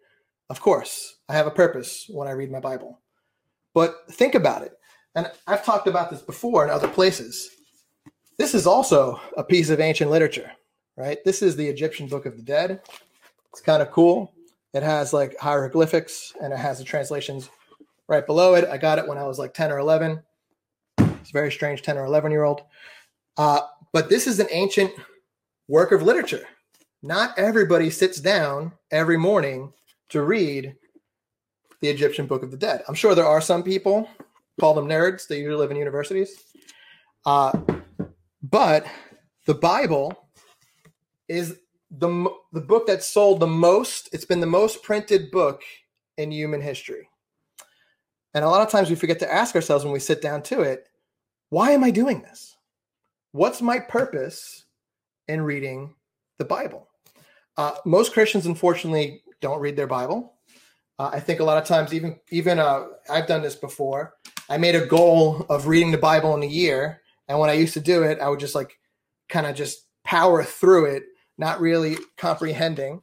Of course, I have a purpose when I read my Bible. But think about it. And I've talked about this before in other places. This is also a piece of ancient literature right? This is the Egyptian Book of the Dead. It's kind of cool. It has like hieroglyphics and it has the translations right below it. I got it when I was like 10 or 11. It's very strange 10 or 11 year old. Uh, but this is an ancient work of literature. Not everybody sits down every morning to read the Egyptian Book of the Dead. I'm sure there are some people, call them nerds, they usually live in universities. Uh, but the Bible is the the book that sold the most. It's been the most printed book in human history. And a lot of times we forget to ask ourselves when we sit down to it, why am I doing this? What's my purpose in reading the Bible? Uh, most Christians, unfortunately, don't read their Bible. Uh, I think a lot of times, even even uh, I've done this before. I made a goal of reading the Bible in a year, and when I used to do it, I would just like kind of just power through it not really comprehending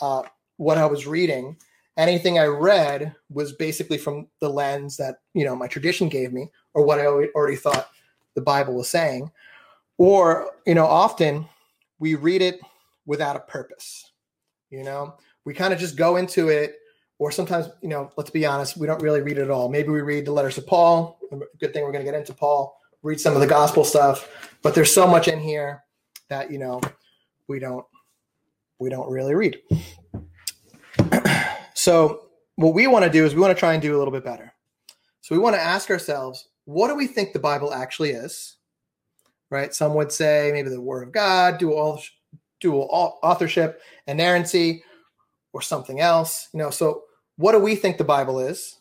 uh, what I was reading. Anything I read was basically from the lens that you know my tradition gave me, or what I already thought the Bible was saying. Or you know, often we read it without a purpose. You know, we kind of just go into it, or sometimes you know, let's be honest, we don't really read it at all. Maybe we read the letters of Paul. Good thing we're going to get into Paul. Read some of the gospel stuff, but there's so much in here that you know we don't we don't really read. so what we want to do is we want to try and do a little bit better. So we want to ask ourselves, what do we think the Bible actually is? Right? Some would say maybe the Word of God, dual dual authorship, inerrancy, or something else. You know, so what do we think the Bible is?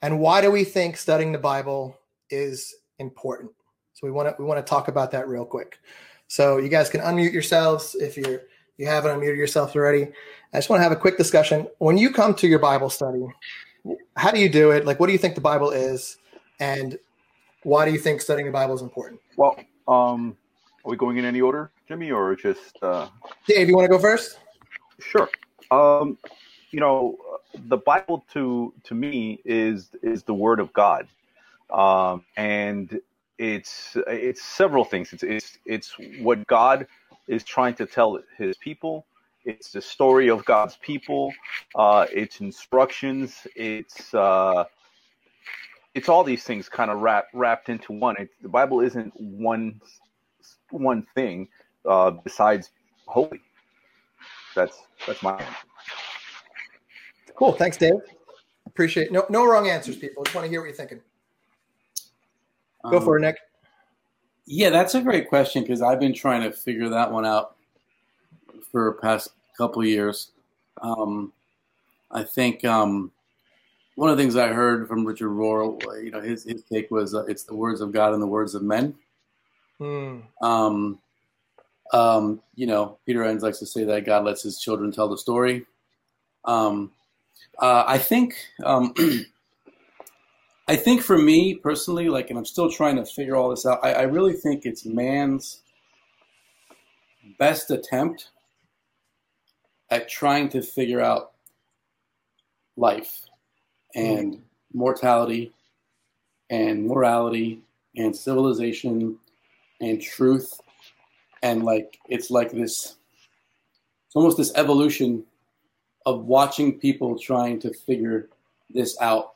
And why do we think studying the Bible is important? So we want to we want to talk about that real quick. So you guys can unmute yourselves if you're you haven't unmuted yourselves already. I just want to have a quick discussion. When you come to your Bible study, how do you do it? Like, what do you think the Bible is, and why do you think studying the Bible is important? Well, um, are we going in any order, Jimmy, or just? Uh... Dave, you want to go first? Sure. Um, you know, the Bible to to me is is the Word of God, um, and it's it's several things. It's it's it's what God is trying to tell His people. It's the story of God's people. Uh, it's instructions. It's uh, it's all these things kind of wrapped wrapped into one. It, the Bible isn't one one thing uh, besides holy. That's that's my answer. Cool. Thanks, Dave. Appreciate it. No no wrong answers, people. Just want to hear what you're thinking. Go um, for it, Nick. Yeah, that's a great question because I've been trying to figure that one out for the past couple years. Um, I think um, one of the things I heard from Richard Rohr, you know, his, his take was uh, it's the words of God and the words of men. Hmm. Um, um, you know, Peter Enns likes to say that God lets his children tell the story. Um, uh, I think, um, I think for me personally, like, and I'm still trying to figure all this out. I, I really think it's man's best attempt at trying to figure out life and mortality and morality and civilization and truth and like it's like this it's almost this evolution of watching people trying to figure this out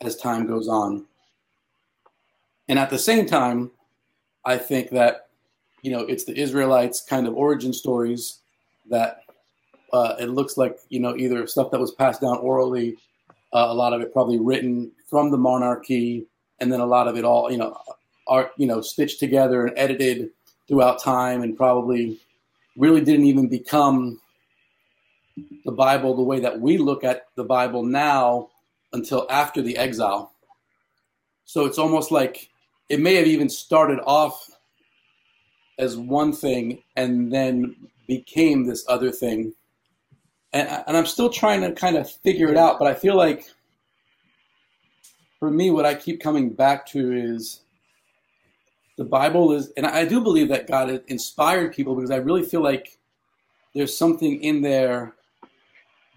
as time goes on. And at the same time i think that you know it's the israelites kind of origin stories that uh, it looks like you know either stuff that was passed down orally uh, a lot of it probably written from the monarchy, and then a lot of it all, you know, art, you know, stitched together and edited throughout time, and probably really didn't even become the Bible the way that we look at the Bible now until after the exile. So it's almost like it may have even started off as one thing and then became this other thing and, and I'm still trying to kind of figure it out. But I feel like for me, what I keep coming back to is the Bible is, and I do believe that God inspired people because I really feel like there's something in there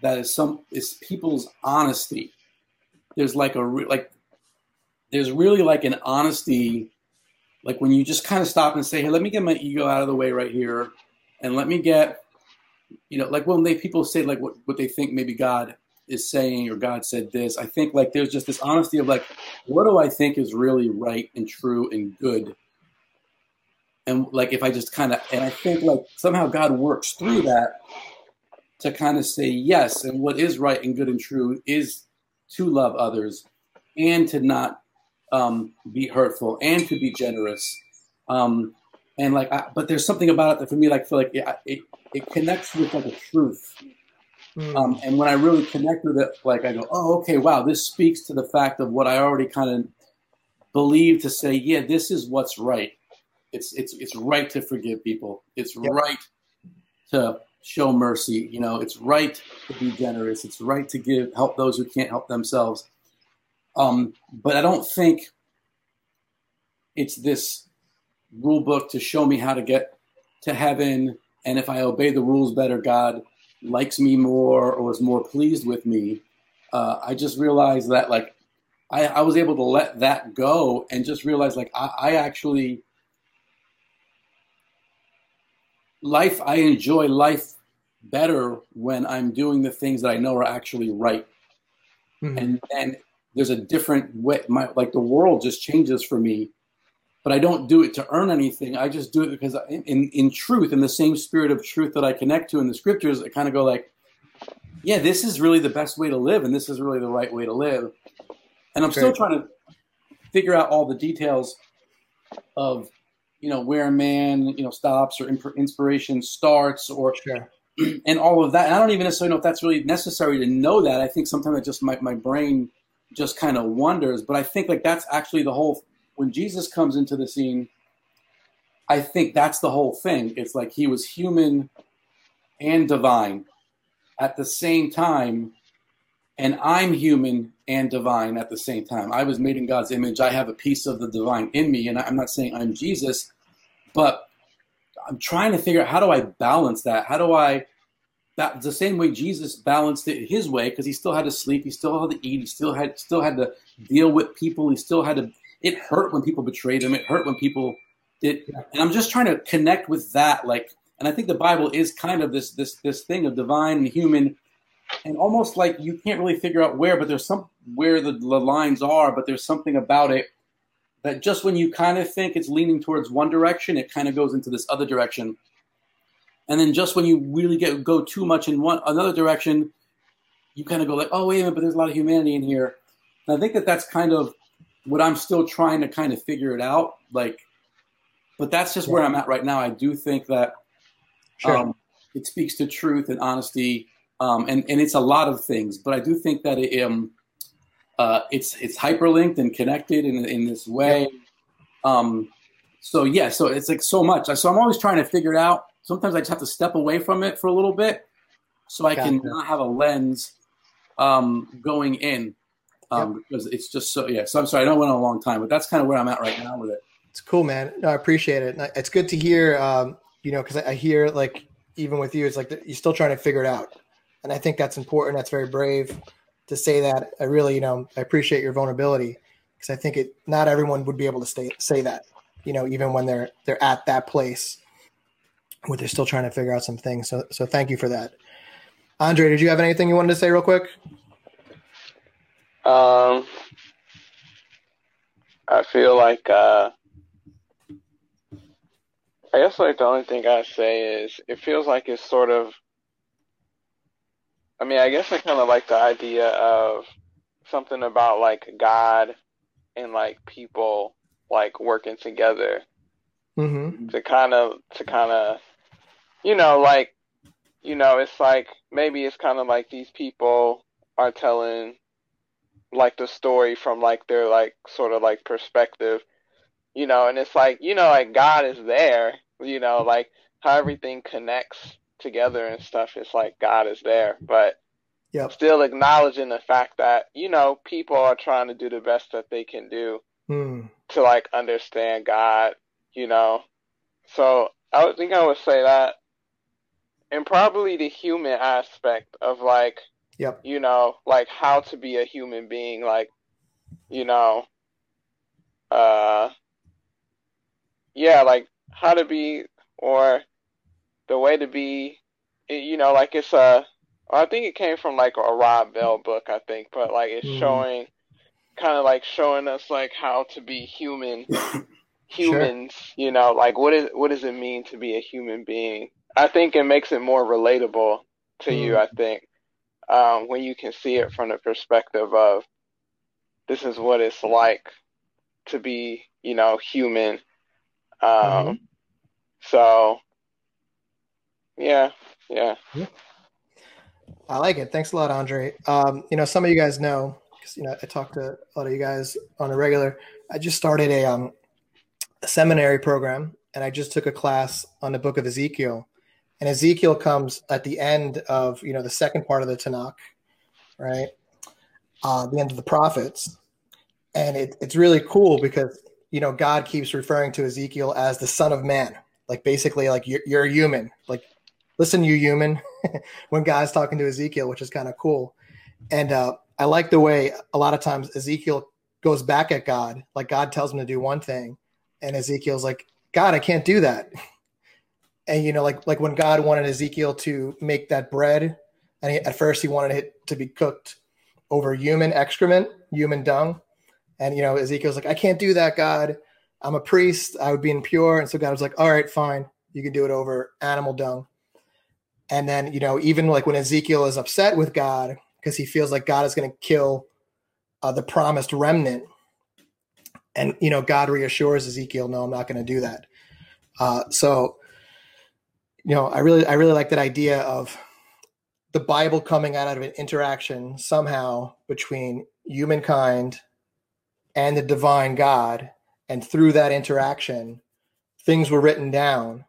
that is some is people's honesty. There's like a like there's really like an honesty, like when you just kind of stop and say, "Hey, let me get my ego out of the way right here, and let me get you know, like when they people say like what, what they think maybe God is saying or God said this, I think like there's just this honesty of like, what do I think is really right and true and good? And like if I just kind of and I think like somehow God works through that to kind of say yes, and what is right and good and true is to love others and to not um, be hurtful and to be generous. Um, and like, I, but there's something about it that for me, like, feel like it, it, it connects with like a truth. Mm. Um, and when I really connect with it, like I go, oh, okay, wow, this speaks to the fact of what I already kind of believe to say, yeah, this is what's right. It's it's it's right to forgive people. It's yep. right to show mercy. You know, it's right to be generous. It's right to give help those who can't help themselves. Um, but I don't think it's this rule book to show me how to get to heaven. And if I obey the rules better, God likes me more or is more pleased with me. Uh, I just realized that like I, I, was able to let that go and just realize like I, I actually life I enjoy life better when I'm doing the things that I know are actually right. Mm-hmm. And and there's a different way my like the world just changes for me but I don't do it to earn anything. I just do it because in, in, in truth, in the same spirit of truth that I connect to in the scriptures, I kind of go like, yeah, this is really the best way to live, and this is really the right way to live. And I'm still trying to figure out all the details of, you know, where a man, you know, stops or inspiration starts, or sure. and all of that. And I don't even necessarily know if that's really necessary to know that. I think sometimes I just my my brain just kind of wonders. But I think like that's actually the whole when Jesus comes into the scene, I think that's the whole thing. It's like he was human and divine at the same time, and I'm human and divine at the same time. I was made in God's image. I have a piece of the divine in me, and I'm not saying I'm Jesus, but I'm trying to figure out how do I balance that? How do I that the same way Jesus balanced it his way because he still had to sleep, he still had to eat, he still had still had to deal with people, he still had to. It hurt when people betrayed him. It hurt when people did, and I'm just trying to connect with that. Like, and I think the Bible is kind of this this this thing of divine and human, and almost like you can't really figure out where, but there's some where the, the lines are, but there's something about it that just when you kind of think it's leaning towards one direction, it kind of goes into this other direction and then just when you really get go too much in one another direction, you kind of go like, oh wait a minute, but there's a lot of humanity in here. And I think that that's kind of what I'm still trying to kind of figure it out. Like, but that's just yeah. where I'm at right now. I do think that sure. um, it speaks to truth and honesty, um, and and it's a lot of things. But I do think that it, um, uh, it's it's hyperlinked and connected in in this way. Um, so yeah, so it's like so much. So I'm always trying to figure it out sometimes I just have to step away from it for a little bit so I can not have a lens um, going in um, yep. because it's just so yeah. So I'm sorry, I don't went on a long time, but that's kind of where I'm at right now with it. It's cool, man. No, I appreciate it. It's good to hear. Um, you know, because I hear like even with you, it's like you're still trying to figure it out, and I think that's important. That's very brave to say that. I really, you know, I appreciate your vulnerability because I think it. Not everyone would be able to stay say that. You know, even when they're they're at that place where they're still trying to figure out some things. So, so thank you for that. Andre, did you have anything you wanted to say real quick? Um, I feel like, uh, I guess like the only thing I say is it feels like it's sort of, I mean, I guess I kind of like the idea of something about like God and like people like working together mm-hmm. to kind of to kind of you know, like, you know, it's like maybe it's kind of like these people are telling like the story from like their like sort of like perspective, you know, and it's like, you know, like God is there, you know, like how everything connects together and stuff. It's like God is there, but yep. still acknowledging the fact that, you know, people are trying to do the best that they can do mm. to like understand God, you know. So I think I would say that and probably the human aspect of like yep you know like how to be a human being like you know uh yeah like how to be or the way to be you know like it's a I think it came from like a Rob Bell book I think but like it's mm. showing kind of like showing us like how to be human humans sure. you know like what is what does it mean to be a human being I think it makes it more relatable to mm. you. I think um, when you can see it from the perspective of this is what it's like to be, you know, human. Um, mm-hmm. So, yeah, yeah. I like it. Thanks a lot, Andre. Um, you know, some of you guys know because you know I talk to a lot of you guys on a regular. I just started a, um, a seminary program, and I just took a class on the Book of Ezekiel and Ezekiel comes at the end of you know the second part of the Tanakh, right? Uh, the end of the prophets, and it, it's really cool because you know God keeps referring to Ezekiel as the Son of Man, like basically like you're, you're a human, like listen, you human, when God's talking to Ezekiel, which is kind of cool, and uh, I like the way a lot of times Ezekiel goes back at God, like God tells him to do one thing, and Ezekiel's like, God, I can't do that. and you know like like when god wanted ezekiel to make that bread and he, at first he wanted it to be cooked over human excrement human dung. And you know ezekiel's like i can't do that god. I'm a priest. I would be impure. And so god was like all right fine. You can do it over animal dung and then you know even like when ezekiel is upset with god because he feels like god is going to kill uh, the promised remnant and you know god reassures ezekiel no i'm not going to do that uh, so you know, I really I really like that idea of the Bible coming out of an interaction somehow between humankind and the divine God, and through that interaction, things were written down.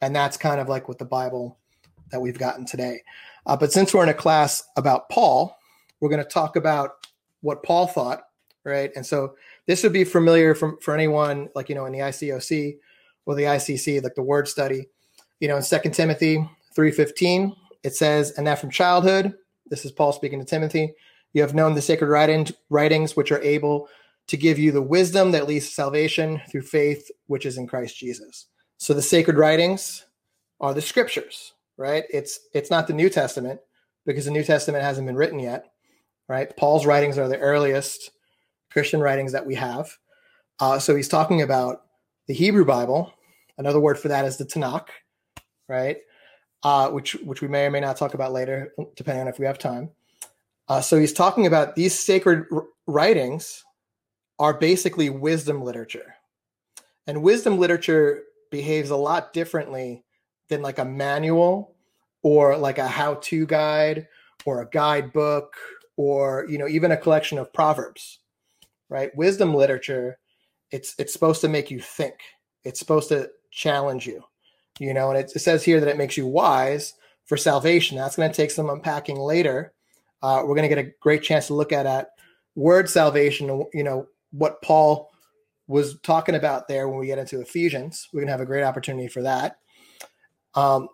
And that's kind of like what the Bible that we've gotten today. Uh, but since we're in a class about Paul, we're going to talk about what Paul thought, right? And so this would be familiar from, for anyone like, you know, in the ICOC or the ICC, like the word study. You know, in Second Timothy 3.15, it says, and that from childhood, this is Paul speaking to Timothy, you have known the sacred writings, which are able to give you the wisdom that leads to salvation through faith, which is in Christ Jesus. So the sacred writings are the scriptures, right? It's it's not the New Testament because the New Testament hasn't been written yet, right? Paul's writings are the earliest Christian writings that we have. Uh, so he's talking about the Hebrew Bible. Another word for that is the Tanakh, right? Uh, which which we may or may not talk about later, depending on if we have time. Uh, so he's talking about these sacred r- writings are basically wisdom literature, and wisdom literature behaves a lot differently than like a manual or like a how-to guide or a guidebook or you know even a collection of proverbs right? Wisdom literature it's it's supposed to make you think. It's supposed to challenge you you know and it, it says here that it makes you wise for salvation. That's going to take some unpacking later. Uh, we're going to get a great chance to look at at word salvation you know what paul was talking about there when we get into ephesians. We're going to have a great opportunity for that um,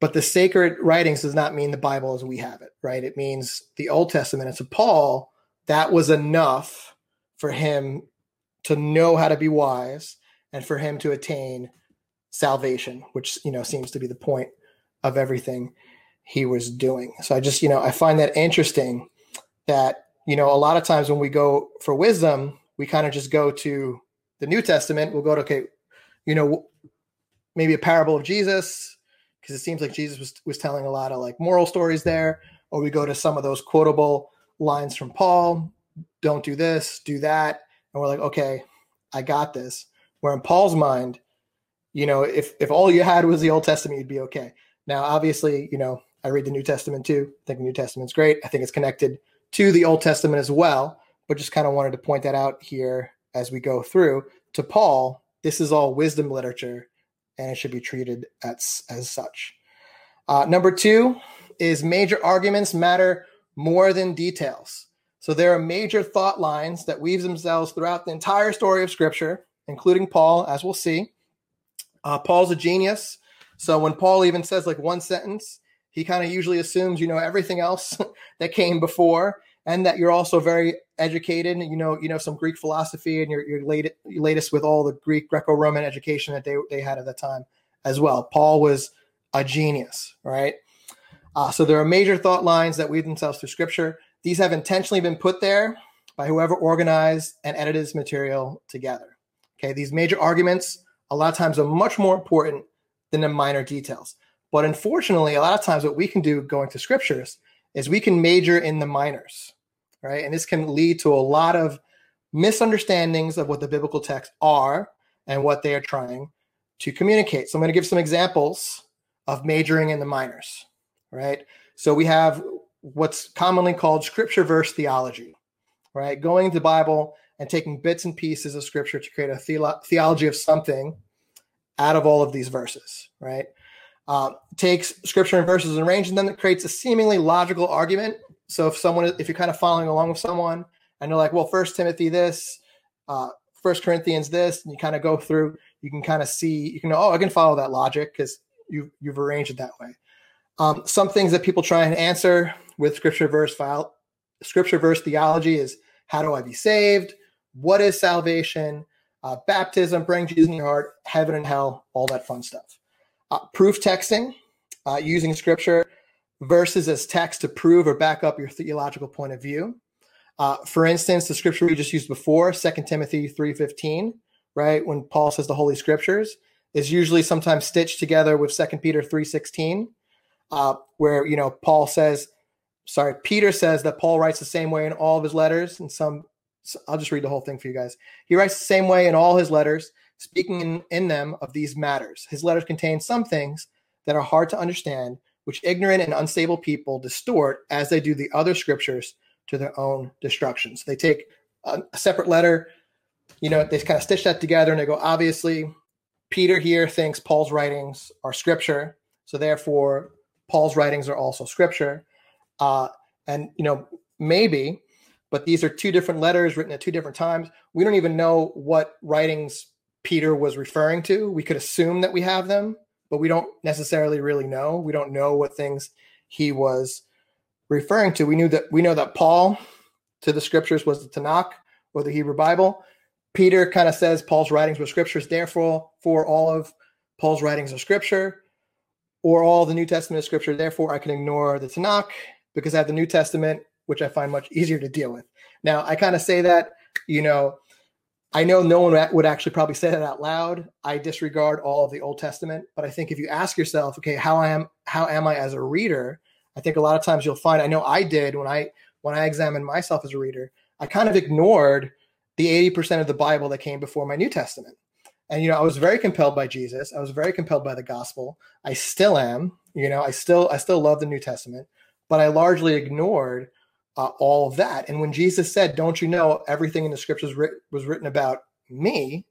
but the sacred writings does not mean the bible as we have it right it means the old testament and to paul that was enough for him to know how to be wise and for him to attain salvation, which you know seems to be the point of everything he was doing. So I just you know I find that interesting that you know a lot of times when we go for wisdom, we kind of just go to the New Testament. We'll go to okay, you know maybe a parable of Jesus because it seems like Jesus was was telling a lot of like moral stories there, or we go to some of those quotable lines from Paul don't do this, do that. And we're like, okay, I got this. Where in Paul's mind, you know, if if all you had was the Old Testament, you'd be okay. Now, obviously, you know, I read the New Testament too. I think the New Testament's great. I think it's connected to the Old Testament as well, but just kind of wanted to point that out here as we go through. To Paul, this is all wisdom literature, and it should be treated as as such. Uh, number two is major arguments matter more than details. So there are major thought lines that weave themselves throughout the entire story of Scripture, including Paul, as we'll see. Uh, Paul's a genius. So when Paul even says like one sentence, he kind of usually assumes you know everything else that came before, and that you're also very educated. You know, you know some Greek philosophy, and you're, you're late, latest with all the Greek Greco-Roman education that they they had at the time as well. Paul was a genius, right? Uh, so there are major thought lines that weave themselves through Scripture. These have intentionally been put there by whoever organized and edited this material together. Okay, these major arguments a lot of times are much more important than the minor details. But unfortunately, a lot of times what we can do going to scriptures is we can major in the minors, right? And this can lead to a lot of misunderstandings of what the biblical texts are and what they are trying to communicate. So I'm going to give some examples of majoring in the minors, right? So we have what's commonly called scripture verse theology, right? Going to the Bible and taking bits and pieces of scripture to create a theolo- theology of something out of all of these verses, right? Uh, takes scripture and verses and arranges them that creates a seemingly logical argument. So if someone, if you're kind of following along with someone and they're like, well, First Timothy this, uh, First Corinthians this, and you kind of go through, you can kind of see, you can, know, oh, I can follow that logic because you you've arranged it that way. Um, some things that people try and answer with scripture verse file, scripture verse theology is how do I be saved? What is salvation? Uh, baptism, bring Jesus in your heart, heaven and hell, all that fun stuff. Uh, proof texting, uh, using scripture verses as text to prove or back up your theological point of view. Uh, for instance, the scripture we just used before, 2 Timothy 3.15, right, when Paul says the Holy Scriptures, is usually sometimes stitched together with 2 Peter 3.16, uh, where, you know, Paul says, sorry, Peter says that Paul writes the same way in all of his letters. And some, I'll just read the whole thing for you guys. He writes the same way in all his letters, speaking in, in them of these matters. His letters contain some things that are hard to understand, which ignorant and unstable people distort as they do the other scriptures to their own destruction. So they take a, a separate letter, you know, they kind of stitch that together and they go, obviously, Peter here thinks Paul's writings are scripture, so therefore Paul's writings are also scripture. Uh, and you know, maybe, but these are two different letters written at two different times. We don't even know what writings Peter was referring to. We could assume that we have them, but we don't necessarily really know. We don't know what things he was referring to. We knew that we know that Paul to the scriptures was the Tanakh or the Hebrew Bible. Peter kind of says Paul's writings were scriptures, therefore, for all of Paul's writings are scripture, or all the New Testament is scripture, therefore I can ignore the Tanakh because I have the New Testament, which I find much easier to deal with. Now, I kind of say that, you know, I know no one would actually probably say that out loud. I disregard all of the Old Testament, but I think if you ask yourself, okay, how I am, how am I as a reader? I think a lot of times you'll find. I know I did when I when I examined myself as a reader. I kind of ignored the 80% of the Bible that came before my New Testament. And, you know, I was very compelled by Jesus. I was very compelled by the gospel. I still am, you know, I still, I still love the New Testament, but I largely ignored uh, all of that. And when Jesus said, don't you know everything in the scriptures writ- was written about me.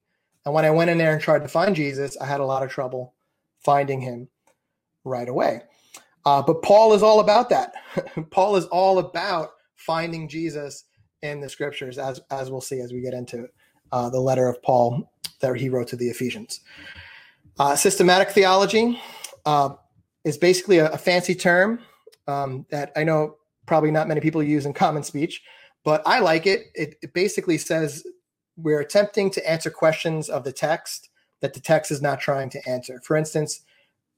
And when I went in there and tried to find Jesus, I had a lot of trouble finding him right away. Uh, but Paul is all about that. Paul is all about finding Jesus in the scriptures, as as we'll see as we get into uh, the letter of Paul that he wrote to the Ephesians. Uh, systematic theology uh, is basically a, a fancy term um, that I know probably not many people use in common speech, but I like it. It, it basically says we're attempting to answer questions of the text that the text is not trying to answer. For instance,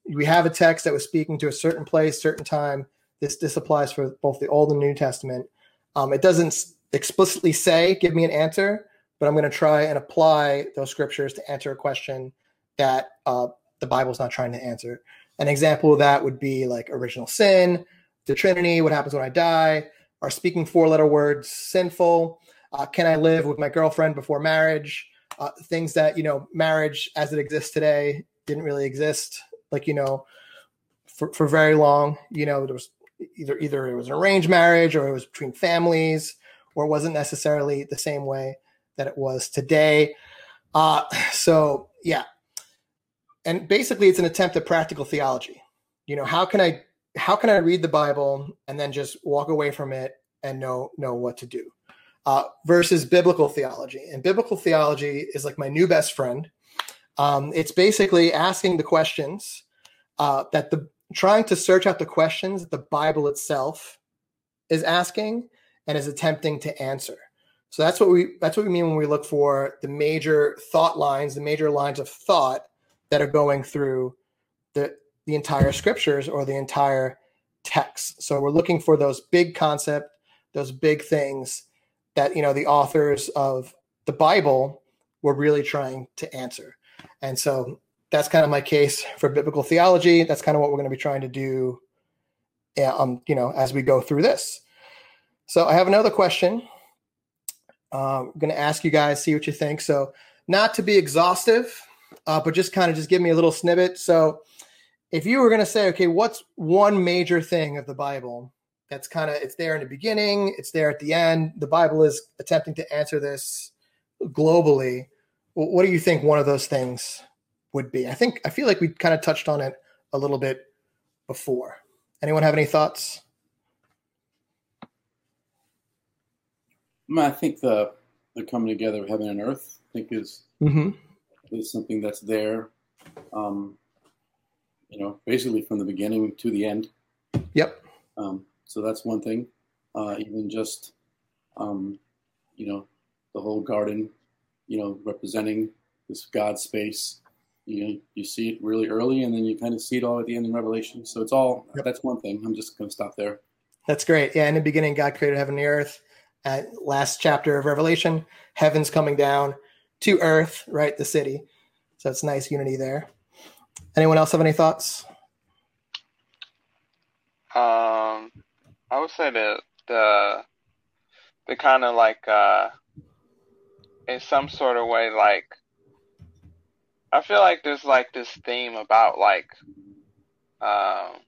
we have a text that was speaking to a certain place, certain time. This this applies for both the Old and New Testament. Um, it doesn't explicitly say, give me an answer, but I'm going to try and apply those scriptures to answer a question that uh, the Bible's not trying to answer. An example of that would be like original sin, the Trinity, what happens when I die, are speaking four letter words sinful? Uh, can I live with my girlfriend before marriage? Uh, things that, you know, marriage as it exists today didn't really exist, like, you know, for, for very long. You know, there was either either it was an arranged marriage or it was between families or it wasn't necessarily the same way that it was today. Uh, so yeah, and basically it's an attempt at practical theology. You know, how can I how can I read the Bible and then just walk away from it and know know what to do? Uh, versus biblical theology, and biblical theology is like my new best friend. Um, it's basically asking the questions uh, that the trying to search out the questions that the Bible itself is asking and is attempting to answer. So that's what we that's what we mean when we look for the major thought lines, the major lines of thought that are going through the the entire scriptures or the entire text. So we're looking for those big concept, those big things that you know the authors of the Bible were really trying to answer. And so that's kind of my case for biblical theology. That's kind of what we're going to be trying to do um, you know, as we go through this. So I have another question. Um, I'm going to ask you guys, see what you think. So not to be exhaustive, uh, but just kind of just give me a little snippet. So if you were going to say, okay, what's one major thing of the Bible that's kind of it's there in the beginning, it's there at the end. The Bible is attempting to answer this globally. What do you think one of those things would be? I think I feel like we kind of touched on it a little bit before. Anyone have any thoughts? I think the the coming together of heaven and earth, I think is mm-hmm. is something that's there, um, you know, basically from the beginning to the end. Yep. Um, so that's one thing. Uh, even just, um, you know, the whole garden, you know, representing this God space. You know, you see it really early, and then you kind of see it all at the end in Revelation. So it's all yep. that's one thing. I'm just going to stop there. That's great. Yeah, in the beginning, God created heaven and the earth at last chapter of Revelation, heaven's coming down to earth, right? The city. So it's nice unity there. Anyone else have any thoughts? Um, I would say that the the kind of like uh, in some sort of way, like I feel like there's like this theme about like um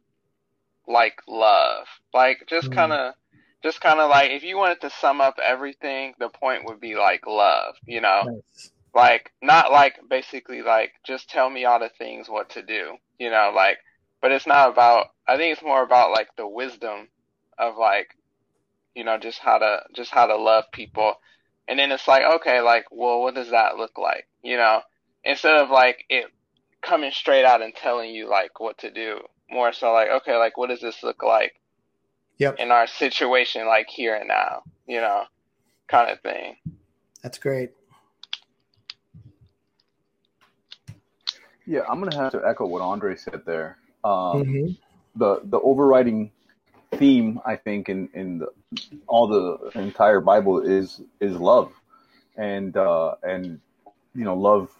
like love, like just mm. kind of just kind of like if you wanted to sum up everything, the point would be like love, you know, nice. Like not like basically like just tell me all the things what to do, you know, like but it's not about I think it's more about like the wisdom of like you know just how to just how to love people. And then it's like okay, like well what does that look like, you know? Instead of like it coming straight out and telling you like what to do, more so like okay, like what does this look like? Yep. In our situation like here and now, you know, kind of thing. That's great. Yeah, I'm gonna have to echo what Andre said there. Um, hmm The the overriding theme, I think, in in the, all the entire Bible is is love, and uh, and you know, love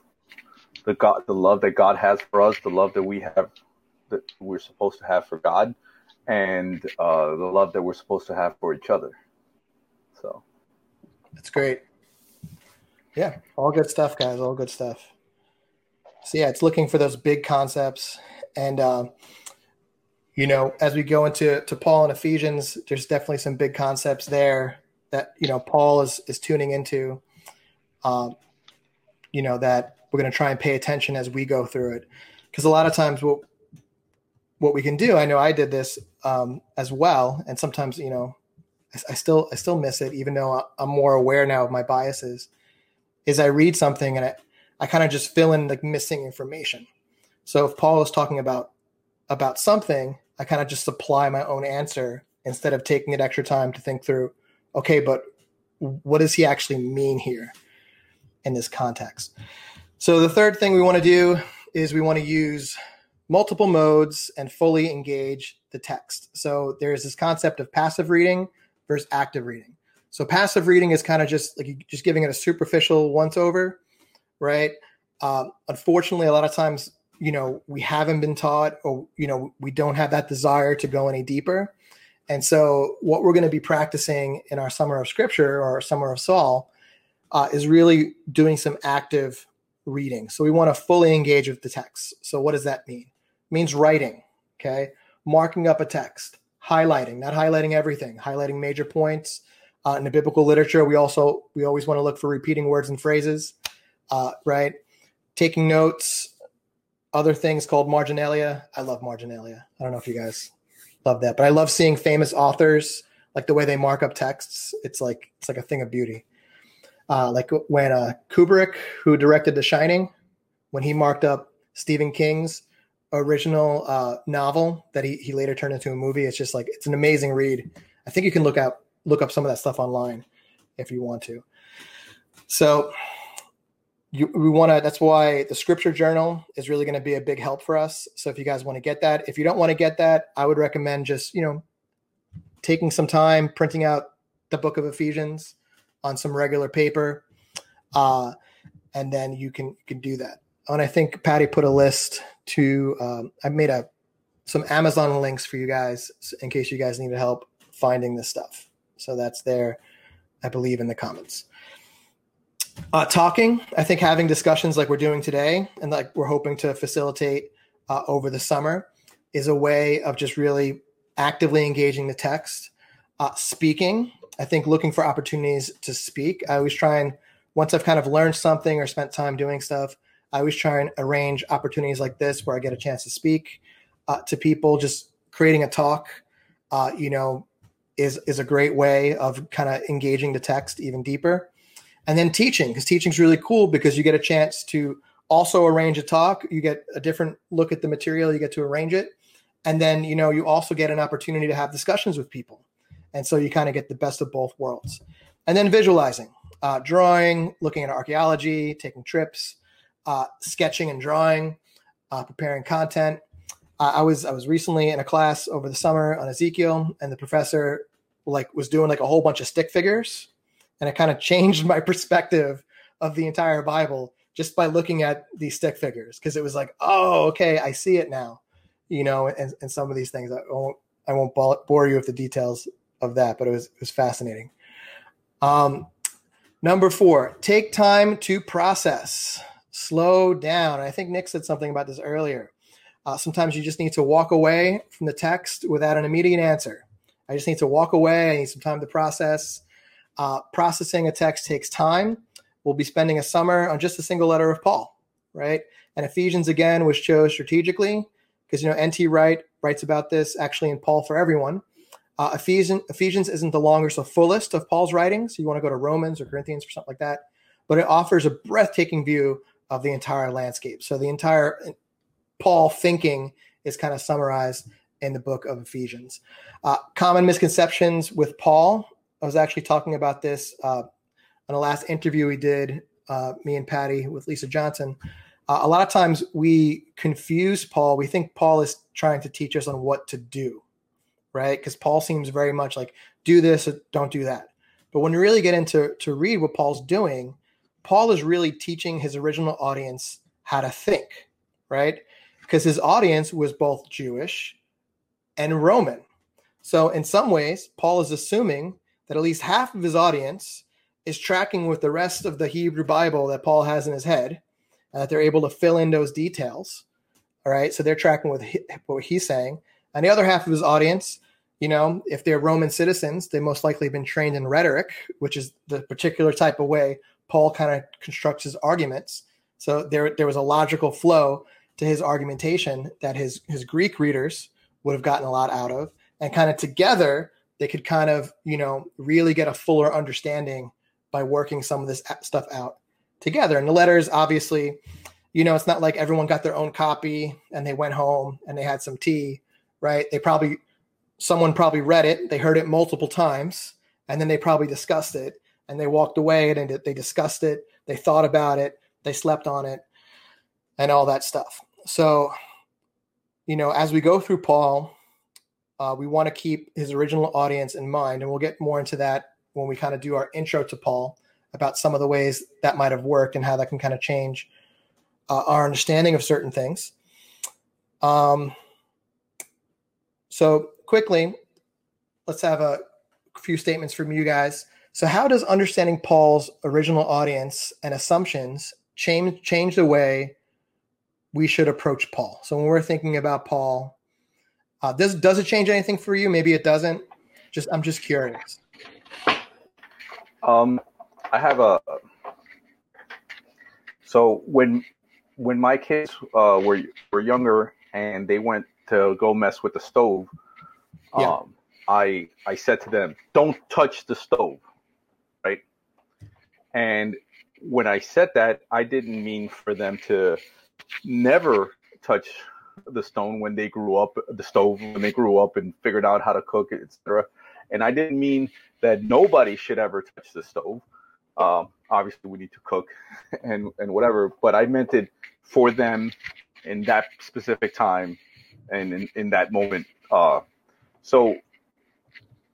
the God, the love that God has for us, the love that we have that we're supposed to have for God, and uh, the love that we're supposed to have for each other. So That's great. Yeah, all good stuff, guys. All good stuff. So yeah, it's looking for those big concepts, and um, you know, as we go into to Paul and Ephesians, there's definitely some big concepts there that you know Paul is is tuning into. Um, you know that we're going to try and pay attention as we go through it, because a lot of times what what we can do, I know I did this um, as well, and sometimes you know I still I still miss it, even though I'm more aware now of my biases. Is I read something and I, I kind of just fill in like missing information. So if Paul is talking about about something, I kind of just supply my own answer instead of taking it extra time to think through. Okay, but what does he actually mean here in this context? So the third thing we want to do is we want to use multiple modes and fully engage the text. So there's this concept of passive reading versus active reading. So passive reading is kind of just like just giving it a superficial once over, right? Um, unfortunately, a lot of times, you know, we haven't been taught, or you know, we don't have that desire to go any deeper. And so, what we're going to be practicing in our summer of scripture or summer of Saul uh, is really doing some active reading. So we want to fully engage with the text. So what does that mean? It means writing, okay, marking up a text, highlighting, not highlighting everything, highlighting major points. Uh, in the biblical literature, we also we always want to look for repeating words and phrases, uh, right? Taking notes, other things called marginalia. I love marginalia. I don't know if you guys love that, but I love seeing famous authors like the way they mark up texts. It's like it's like a thing of beauty. Uh, like when uh, Kubrick, who directed The Shining, when he marked up Stephen King's original uh, novel that he, he later turned into a movie, it's just like it's an amazing read. I think you can look out look up some of that stuff online if you want to. So you, we want to. That's why the scripture journal is really going to be a big help for us. So if you guys want to get that, if you don't want to get that, I would recommend just you know taking some time printing out the book of Ephesians on some regular paper, uh, and then you can you can do that. And I think Patty put a list to. Um, I made a some Amazon links for you guys in case you guys needed help finding this stuff. So that's there, I believe, in the comments. Uh, talking, I think having discussions like we're doing today and like we're hoping to facilitate uh, over the summer is a way of just really actively engaging the text. Uh, speaking, I think looking for opportunities to speak. I always try and, once I've kind of learned something or spent time doing stuff, I always try and arrange opportunities like this where I get a chance to speak uh, to people. Just creating a talk, uh, you know, is is a great way of kind of engaging the text even deeper. And then teaching, because teaching is really cool because you get a chance to also arrange a talk. You get a different look at the material. You get to arrange it, and then you know you also get an opportunity to have discussions with people, and so you kind of get the best of both worlds. And then visualizing, uh, drawing, looking at archaeology, taking trips, uh, sketching and drawing, uh, preparing content. Uh, I was I was recently in a class over the summer on Ezekiel, and the professor like was doing like a whole bunch of stick figures, and it kind of changed my perspective of the entire Bible just by looking at these stick figures because it was like, oh, okay, I see it now, you know, and, and some of these things. I won't I won't bore you with the details of that, but it was it was fascinating. Um, number four, take time to process, slow down. I think Nick said something about this earlier. Uh, sometimes you just need to walk away from the text without an immediate answer. I just need to walk away. I need some time to process. Uh, processing a text takes time, we'll be spending a summer on just a single letter of Paul, right? And Ephesians again was chose strategically because you know N.T. Wright writes about this actually in Paul for Everyone. Uh, Ephesians, Ephesians isn't the longest or fullest of Paul's writings. So You want to go to Romans or Corinthians or something like that, but it offers a breathtaking view of the entire landscape. So the entire Paul thinking is kind of summarized in the book of Ephesians. Uh, common misconceptions with Paul. I was actually talking about this uh, on the last interview we did, uh, me and Patty with Lisa Johnson. Uh, a lot of times we confuse Paul. We think Paul is trying to teach us on what to do, right? Because Paul seems very much like do this or don't do that. But when you really get into to read what Paul's doing, Paul is really teaching his original audience how to think, right? Because his audience was both Jewish and Roman. So, in some ways, Paul is assuming that at least half of his audience is tracking with the rest of the Hebrew Bible that Paul has in his head, and that they're able to fill in those details. All right. So, they're tracking with what he's saying. And the other half of his audience, you know, if they're Roman citizens, they've most likely been trained in rhetoric, which is the particular type of way Paul kind of constructs his arguments. So there, there was a logical flow to his argumentation that his his Greek readers would have gotten a lot out of, and kind of together they could kind of you know really get a fuller understanding by working some of this stuff out together. And the letters, obviously, you know, it's not like everyone got their own copy and they went home and they had some tea, right? They probably someone probably read it, they heard it multiple times, and then they probably discussed it and they walked away and they discussed it, they thought about it, they slept on it, and all that stuff. So, you know, as we go through Paul, uh, we want to keep his original audience in mind, and we'll get more into that when we kind of do our intro to Paul about some of the ways that might have worked and how that can kind of change uh, our understanding of certain things. Um, so, quickly, let's have a few statements from you guys. So, how does understanding Paul's original audience and assumptions change change the way we should approach Paul? So, when we're thinking about Paul, uh, does does it change anything for you? Maybe it doesn't. Just I'm just curious. Um, I have a. So when when my kids uh, were were younger and they went to go mess with the stove, yeah. um, I I said to them, "Don't touch the stove." Right? And when I said that, I didn't mean for them to never touch the stone when they grew up, the stove when they grew up and figured out how to cook etc. And I didn't mean that nobody should ever touch the stove. Um, obviously, we need to cook and and whatever, but I meant it for them in that specific time and in, in that moment. Uh, so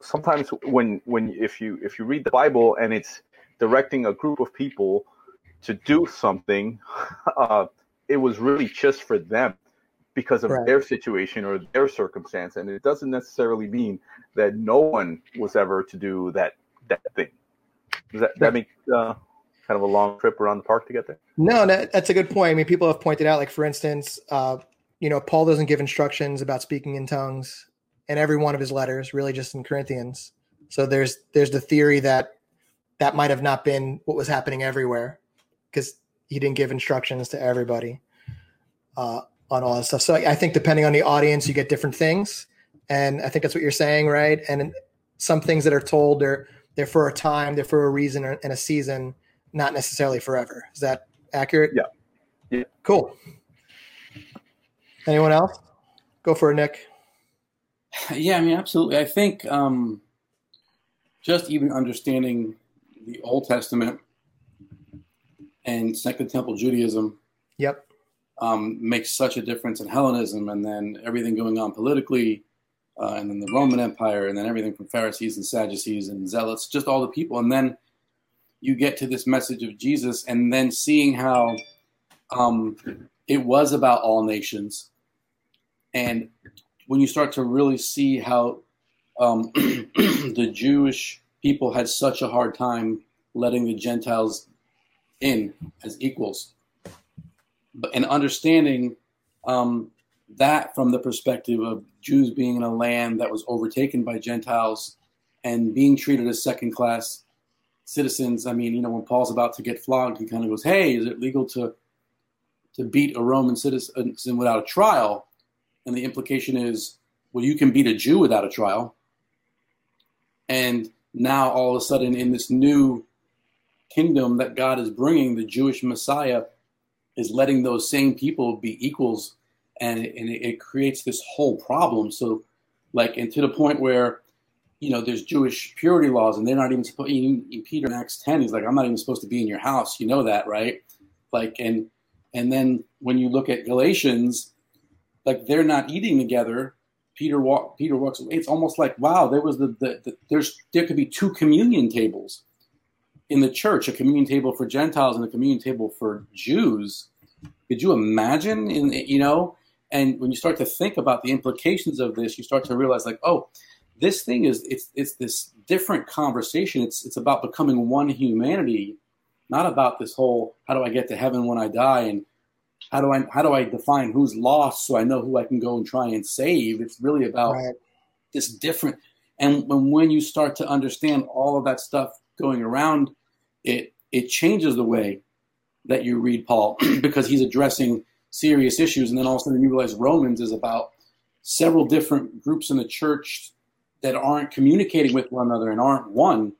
sometimes when when if you if you read the Bible and it's directing a group of people to do something, uh, it was really just for them because of right. their situation or their circumstance, and it doesn't necessarily mean that no one was ever to do that that thing. Does that that make uh, kind of a long trip around the park to get there? No, that, that's a good point. I mean, people have pointed out, like for instance, uh, you know, Paul doesn't give instructions about speaking in tongues in every one of his letters, really just in Corinthians. So there's there's the theory that that might have not been what was happening everywhere because he didn't give instructions to everybody uh, on all that stuff. So I think depending on the audience, you get different things, and I think that's what you're saying, right? And some things that are told they're they're for a time, they're for a reason and a season, not necessarily forever. Is that accurate? Yeah. Yeah. Cool. Anyone else? Go for it, Nick. Yeah, I mean, absolutely. I think um, just even understanding the Old Testament and Second Temple Judaism. Yep. Um, makes such a difference in Hellenism, and then everything going on politically, uh, and then the Roman Empire, and then everything from Pharisees and Sadducees and Zealots, just all the people, and then you get to this message of Jesus, and then seeing how um, it was about all nations, and when you start to really see how um, the Jewish people had such a hard time letting the Gentiles in as equals. And understanding um, that from the perspective of Jews being in a land that was overtaken by Gentiles and being treated as second class citizens. I mean, you know, when Paul's about to get flogged, he kind of goes, "Hey, is it legal to to beat a Roman citizen without a trial?" And the implication is, well, you can beat a Jew without a trial. And now, all of a sudden, in this new kingdom that God is bringing, the Jewish Messiah is letting those same people be equals, and and it, it creates this whole problem. So, like, and to the point where you know, there's Jewish purity laws, and they're not even supposed. In, in Peter in Acts ten, he's like, "I'm not even supposed to be in your house." You know that, right? Like, and and then when you look at Galatians, like they're not eating together. Peter walk, Peter walks away. It's almost like, wow, there was the, the, the there's there could be two communion tables in the church, a communion table for Gentiles and a communion table for Jews. Could you imagine? In you know, and when you start to think about the implications of this, you start to realize, like, oh, this thing is it's it's this different conversation. It's it's about becoming one humanity, not about this whole how do I get to heaven when I die and how do I how do I define who's lost so I know who I can go and try and save. It's really about right. this different. And when when you start to understand all of that stuff going around, it it changes the way that you read Paul because he's addressing serious issues, and then all of a sudden you realize Romans is about several different groups in the church that aren't communicating with one another and aren't one,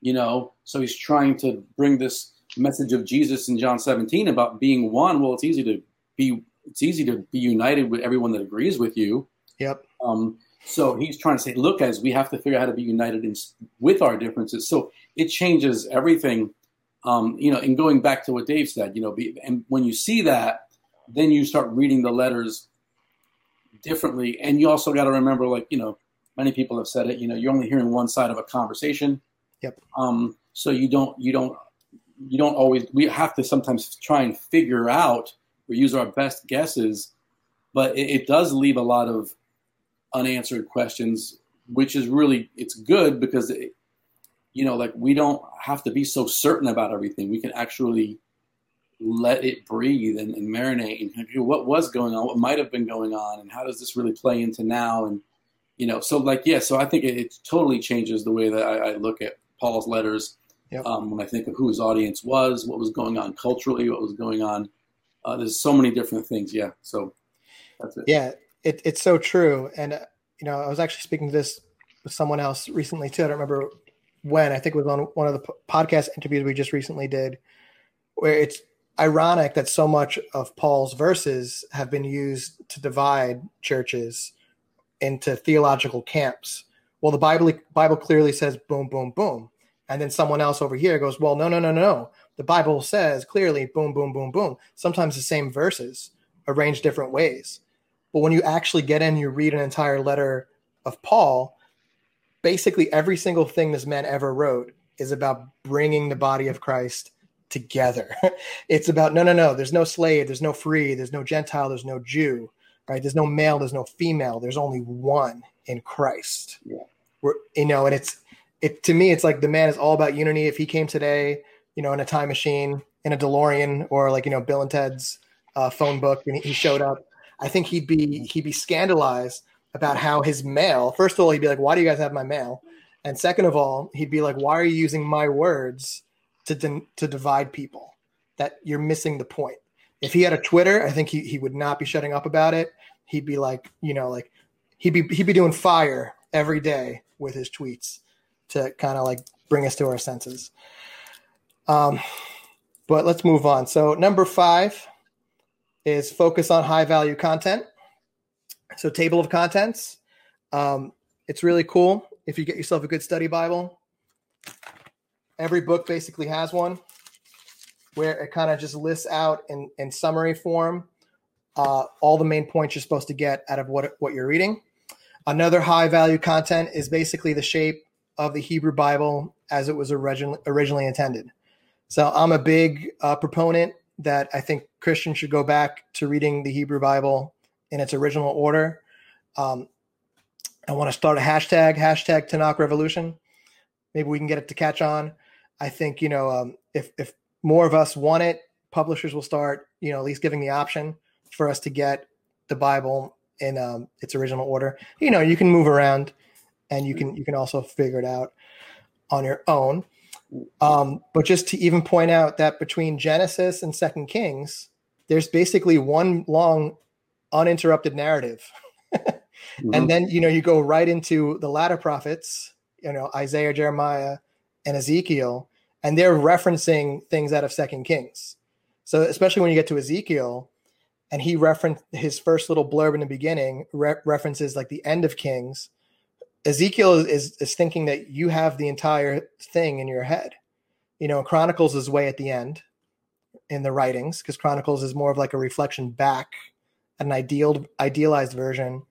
you know. So he's trying to bring this message of Jesus in John 17 about being one. Well, it's easy to be it's easy to be united with everyone that agrees with you. Yep. Um, so he's trying to say, look, guys, we have to figure out how to be united in, with our differences. So it changes everything. Um, you know, and going back to what Dave said, you know, be, and when you see that, then you start reading the letters differently. And you also got to remember, like, you know, many people have said it. You know, you're only hearing one side of a conversation. Yep. Um, so you don't you don't you don't always. We have to sometimes try and figure out or use our best guesses, but it, it does leave a lot of unanswered questions, which is really it's good because it, you know like we don't have to be so certain about everything. We can actually let it breathe and, and marinate and what was going on, what might have been going on, and how does this really play into now and you know, so like, yeah, so I think it, it totally changes the way that I, I look at Paul's letters. Yep. Um, when I think of who his audience was, what was going on culturally, what was going on, uh, there's so many different things. Yeah, so that's it. Yeah, it, it's so true. And uh, you know, I was actually speaking to this with someone else recently too. I don't remember when. I think it was on one of the podcast interviews we just recently did, where it's ironic that so much of Paul's verses have been used to divide churches into theological camps. Well, the Bible Bible clearly says boom, boom, boom, and then someone else over here goes, well, no, no, no, no. The Bible says clearly boom, boom, boom, boom. Sometimes the same verses arranged different ways, but when you actually get in, you read an entire letter of Paul. Basically, every single thing this man ever wrote is about bringing the body of Christ together. it's about no, no, no. There's no slave. There's no free. There's no Gentile. There's no Jew right? There's no male, there's no female. There's only one in Christ. Yeah. We're, you know, and it's it to me, it's like the man is all about unity. If he came today, you know, in a time machine, in a DeLorean, or like you know, Bill and Ted's uh, phone book, and he showed up, I think he'd be he'd be scandalized about how his mail. First of all, he'd be like, "Why do you guys have my mail?" And second of all, he'd be like, "Why are you using my words to to divide people? That you're missing the point." If he had a Twitter, I think he, he would not be shutting up about it. He'd be like, you know, like he'd be he'd be doing fire every day with his tweets to kind of like bring us to our senses. Um, but let's move on. So number five is focus on high value content. So table of contents. Um, it's really cool if you get yourself a good study Bible. Every book basically has one where it kind of just lists out in, in summary form uh, all the main points you're supposed to get out of what, what you're reading. Another high value content is basically the shape of the Hebrew Bible as it was originally, originally intended. So I'm a big uh, proponent that I think Christians should go back to reading the Hebrew Bible in its original order. Um, I want to start a hashtag, hashtag Tanakh Revolution. Maybe we can get it to catch on. I think, you know, um, if, if more of us want it, publishers will start, you know, at least giving the option for us to get the Bible in um, its original order. You know, you can move around, and you can you can also figure it out on your own. Um, but just to even point out that between Genesis and Second Kings, there's basically one long uninterrupted narrative. mm-hmm. And then, you know, you go right into the latter prophets, you know, Isaiah, Jeremiah, and Ezekiel, and they're referencing things out of Second Kings. So especially when you get to Ezekiel, and he referenced his first little blurb in the beginning re- references like the end of Kings. Ezekiel is, is, is thinking that you have the entire thing in your head. You know, Chronicles is way at the end in the writings because Chronicles is more of like a reflection back, an ideal idealized version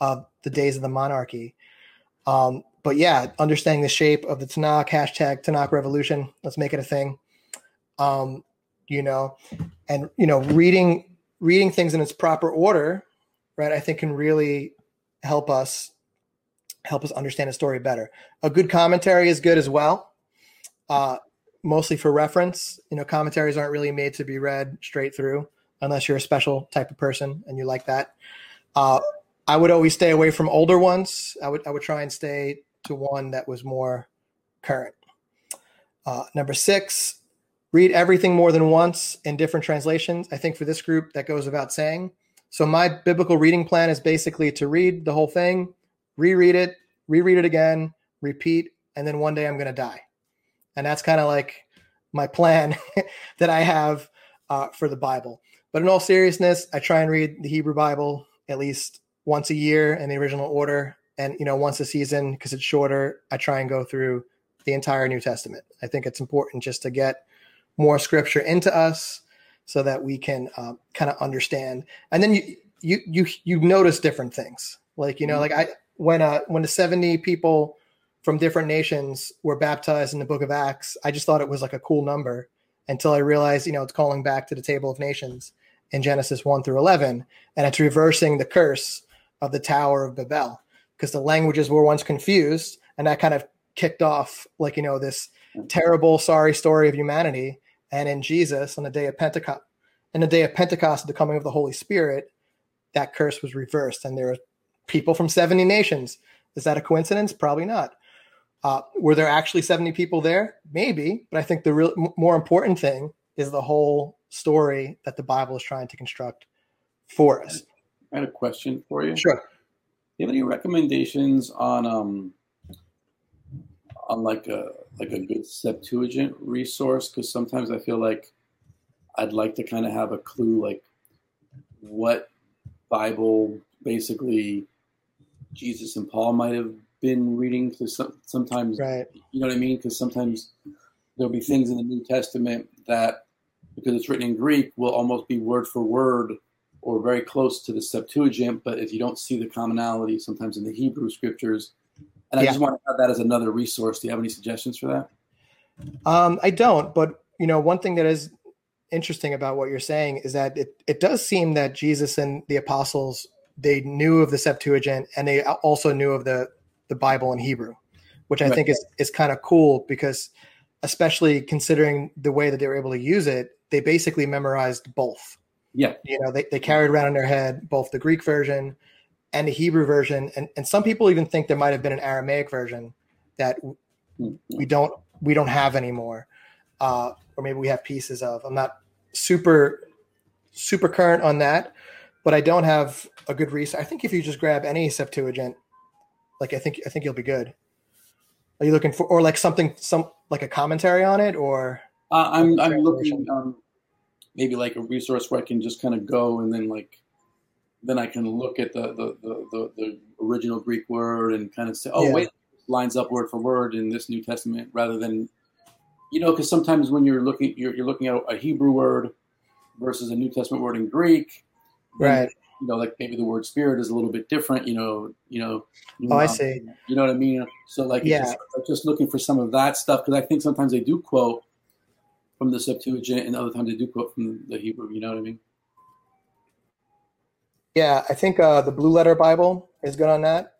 of the days of the monarchy. Um, but yeah, understanding the shape of the Tanakh hashtag Tanakh Revolution. Let's make it a thing. Um, you know, and you know, reading reading things in its proper order, right? I think can really help us help us understand a story better. A good commentary is good as well. Uh, mostly for reference. You know, commentaries aren't really made to be read straight through unless you're a special type of person and you like that. Uh, I would always stay away from older ones. I would I would try and stay to one that was more current. Uh, number six, read everything more than once in different translations. I think for this group that goes without saying. So my biblical reading plan is basically to read the whole thing, reread it, reread it again, repeat, and then one day I'm going to die. And that's kind of like my plan that I have uh, for the Bible. But in all seriousness, I try and read the Hebrew Bible at least once a year in the original order, and you know once a season because it's shorter. I try and go through the entire New Testament. I think it's important just to get more scripture into us so that we can uh, kind of understand. And then you you you you notice different things. Like you know, like I when uh when the seventy people from different nations were baptized in the Book of Acts, I just thought it was like a cool number until I realized you know it's calling back to the table of nations in Genesis 1 through 11. And it's reversing the curse of the Tower of Babel because the languages were once confused. And that kind of kicked off, like, you know, this terrible, sorry story of humanity. And in Jesus, on the day of Pentecost, in the day of Pentecost, the coming of the Holy Spirit, that curse was reversed. And there people from 70 nations. Is that a coincidence? Probably not. Uh, were there actually 70 people there? Maybe. But I think the real, more important thing is the whole story that the Bible is trying to construct for us. I had a question for you. Sure. Do you have any recommendations on um on like a like a good Septuagint resource? Because sometimes I feel like I'd like to kind of have a clue like what Bible basically Jesus and Paul might have been reading. Because some, sometimes, right. you know what I mean? Because sometimes there'll be things in the New Testament that because it's written in Greek, will almost be word for word or very close to the Septuagint. But if you don't see the commonality, sometimes in the Hebrew scriptures, and I yeah. just want to add that as another resource. Do you have any suggestions for that? Um, I don't, but you know, one thing that is interesting about what you're saying is that it, it does seem that Jesus and the apostles they knew of the Septuagint and they also knew of the the Bible in Hebrew, which I right. think is is kind of cool because especially considering the way that they were able to use it, they basically memorized both. Yeah. You know, they, they carried around in their head both the Greek version and the Hebrew version. And, and some people even think there might have been an Aramaic version that mm-hmm. we don't we don't have anymore. Uh, or maybe we have pieces of. I'm not super super current on that, but I don't have a good resource. I think if you just grab any Septuagint, like I think I think you'll be good. Are you looking for or like something some like a commentary on it or uh, I'm I'm looking um, maybe like a resource where I can just kind of go and then like then I can look at the the, the, the, the original Greek word and kind of say, oh yeah. wait, lines up word for word in this New Testament rather than you know because sometimes when you're looking you're, you're looking at a Hebrew word versus a New Testament word in Greek, right? You know, like maybe the word spirit is a little bit different. You know, you know. Oh, I see. You know what I mean? So like, yeah, just, just looking for some of that stuff because I think sometimes they do quote from the Septuagint, and other times they do quote from the Hebrew. You know what I mean? Yeah, I think uh, the Blue Letter Bible is good on that.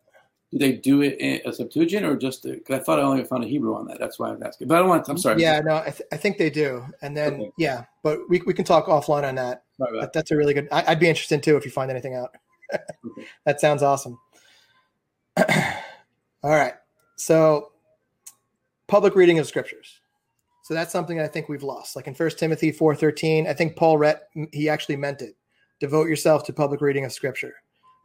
Do they do it in a Septuagint or just? Because I thought I only found a Hebrew on that. That's why I'm asking. But I don't want. To, I'm sorry. Yeah, no, I, th- I think they do. And then okay. yeah, but we we can talk offline on that. That that's a really good. I, would be interested too if you find anything out. That sounds awesome. All right, so public reading of scriptures So that's something I think we've lost. Like in First Timothy 4:13, I think Paul read he actually meant it. Devote yourself to public reading of scripture.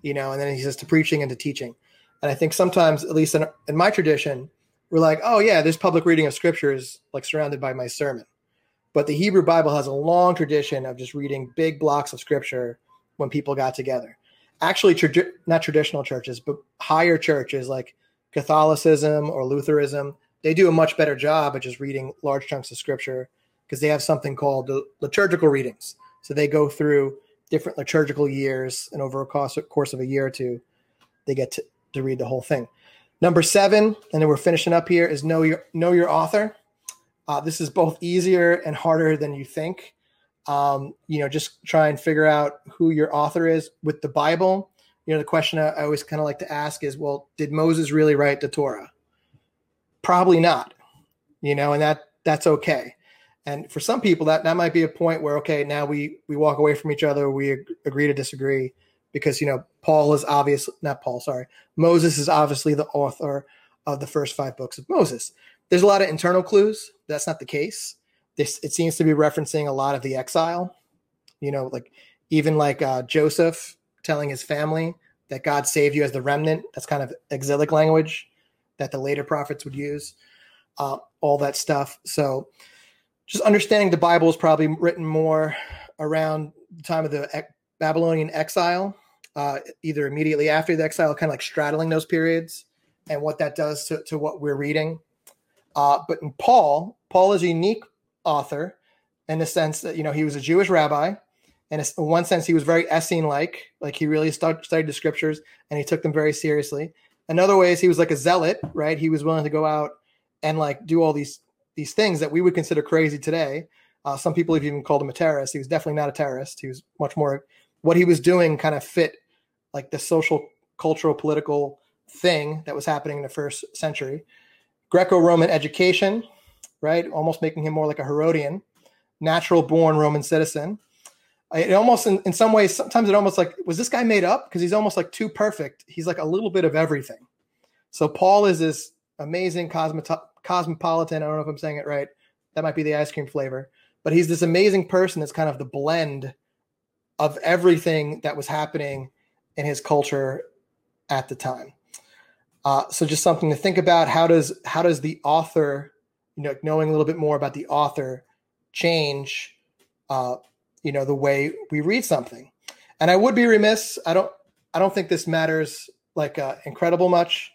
You know, and then he says to preaching and to teaching. And I think sometimes, at least in, in my tradition, we're like, oh yeah, this public reading of scripture is like surrounded by my sermon. But the Hebrew Bible has a long tradition of just reading big blocks of scripture when people got together. Actually, tra- not traditional churches, but higher churches like Catholicism or Lutheranism, they do a much better job of just reading large chunks of scripture because they have something called the liturgical readings. So they go through different liturgical years, and over a course, course of a year or two, they get to, to read the whole thing. Number seven, and then we're finishing up here, is know your know your author. Uh, this is both easier and harder than you think. Um, you know, just try and figure out who your author is with the Bible. You know, the question I, always kind of like to ask is, well, did Moses really write the Torah? Probably not. You know, and that that's okay. And for some people, that that might be a point where okay, now we we walk away from each other, we ag- agree to disagree, because you know Paul is obviously not Paul, sorry, Moses is obviously the author of the first five books of Moses. There's a lot of internal clues. That's not the case. This it seems to be referencing a lot of the exile. You know, like even like uh, Joseph telling his family that God saved you as the remnant. That's kind of exilic language that the later prophets would use. Uh, all that stuff. So just understanding the Bible is probably written more around the time of the Babylonian exile, uh, either immediately after the exile, kind of like straddling those periods, and what that does to, to what we're reading. Uh, but in Paul, Paul is a unique author in the sense that you know he was a Jewish rabbi, and in one sense he was very Essene-like, like he really studied the scriptures and he took them very seriously. In other ways, he was like a zealot, right? He was willing to go out and like do all these these things that we would consider crazy today. Uh, some people have even called him a terrorist. He was definitely not a terrorist. He was much more what he was doing kind of fit like the social, cultural, political thing that was happening in the first century. Greco-Roman education, right? Almost making him more like a Herodian, natural born Roman citizen. Uh, it almost, in, in some ways, sometimes it almost like, was this guy made up? Because he's almost like too perfect. He's like a little bit of everything. So Paul is this amazing cosmo- cosmopolitan. I don't know if I'm saying it right. That might be the ice cream flavor. But he's this amazing person that's kind of the blend of everything that was happening in his culture at the time. Uh, so just something to think about. How does how does the author, you know, knowing a little bit more about the author, change, uh, you know, the way we read something? And I would be remiss. I don't. I don't think this matters like uh, incredible much,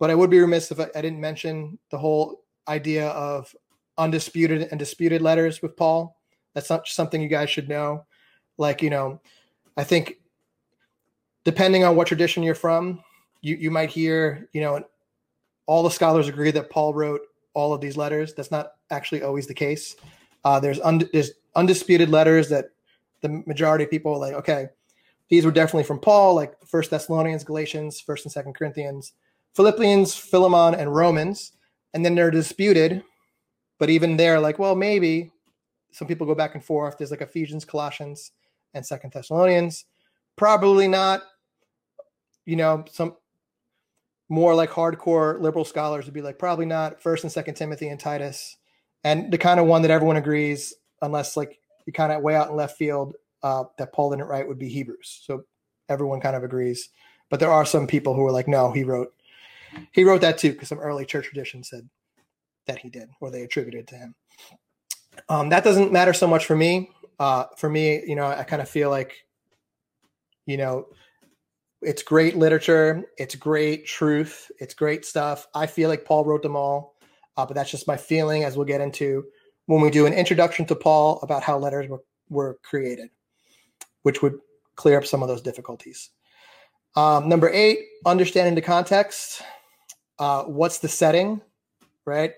but I would be remiss if I, I didn't mention the whole idea of undisputed and disputed letters with Paul. That's not something you guys should know. Like you know, I think depending on what tradition you're from, you, you might hear, you know, all the scholars agree that Paul wrote all of these letters. That's not actually always the case. Uh, there's, und- there's undisputed letters that the majority of people are like, okay, these were definitely from Paul, like First Thessalonians, Galatians, First and Second Corinthians, Philippians, Philemon, and Romans. And then they're disputed, but even there, like, well, maybe some people go back and forth. There's like Ephesians, Colossians, and Second Thessalonians. Probably not you know, some more like hardcore liberal scholars would be like, probably not First and Second Timothy and Titus, and the kind of one that everyone agrees, unless like you kind of way out in left field, uh, that Paul didn't write would be Hebrews. So everyone kind of agrees, but there are some people who are like, no, he wrote, he wrote that too, because some early church tradition said that he did, or they attributed to him. Um, that doesn't matter so much for me. Uh, for me, you know, I kind of feel like, you know, it's great literature. It's great truth. It's great stuff. I feel like Paul wrote them all, uh, but that's just my feeling as we'll get into when we do an introduction to Paul about how letters were, were created, which would clear up some of those difficulties. Um, number eight, understanding the context. Uh, what's the setting, right?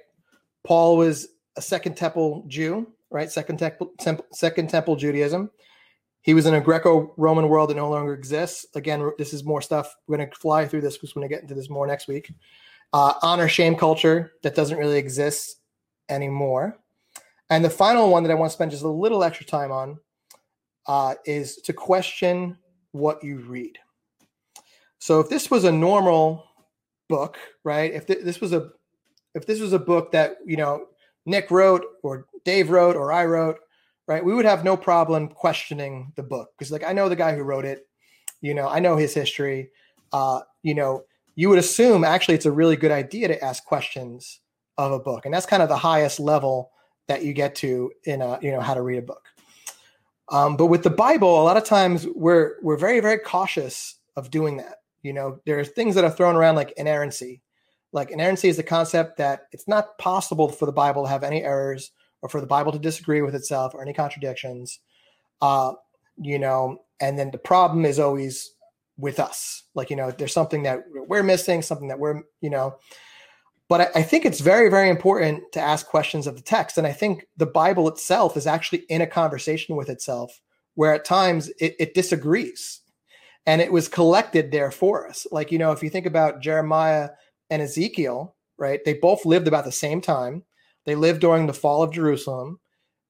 Paul was a Second Temple Jew, right? Second Temple, Second Temple Judaism. He was in a Greco-Roman world that no longer exists. Again, this is more stuff. We're going to fly through this because we're going to get into this more next week. Uh, honor shame culture that doesn't really exist anymore. And the final one that I want to spend just a little extra time on uh, is to question what you read. So if this was a normal book, right? If th- this was a if this was a book that you know Nick wrote or Dave wrote or I wrote, right? We would have no problem questioning the book because, like, I know the guy who wrote it. You know, I know his history. Uh, you know, you would assume actually it's a really good idea to ask questions of a book, and that's kind of the highest level that you get to in a you know how to read a book. Um, but with the Bible, a lot of times we're we're very very cautious of doing that. You know, there are things that are thrown around like inerrancy. Like inerrancy is the concept that it's not possible for the Bible to have any errors or for the Bible to disagree with itself or any contradictions. Uh, you know, and then the problem is always with us. Like, you know, there's something that we're missing, something that we're, you know, but I, I, think it's very, very important to ask questions of the text. And I think the Bible itself is actually in a conversation with itself where at times it, it disagrees. And it was collected there for us. Like, you know, if you think about Jeremiah and Ezekiel, right, they both lived about the same time. They lived during the fall of Jerusalem.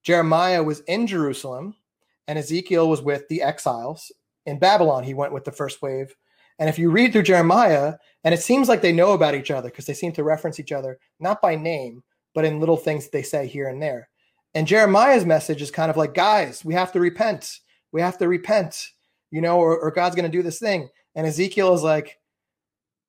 Jeremiah was in Jerusalem, and Ezekiel was with the exiles in Babylon. He went with the first wave and if you read through Jeremiah, and it seems like they know about each other because they seem to reference each other, not by name, but in little things that they say here and there. And Jeremiah's message is kind of like, guys, we have to repent. We have to repent, you know, or, or God's going to do this thing. And Ezekiel is like,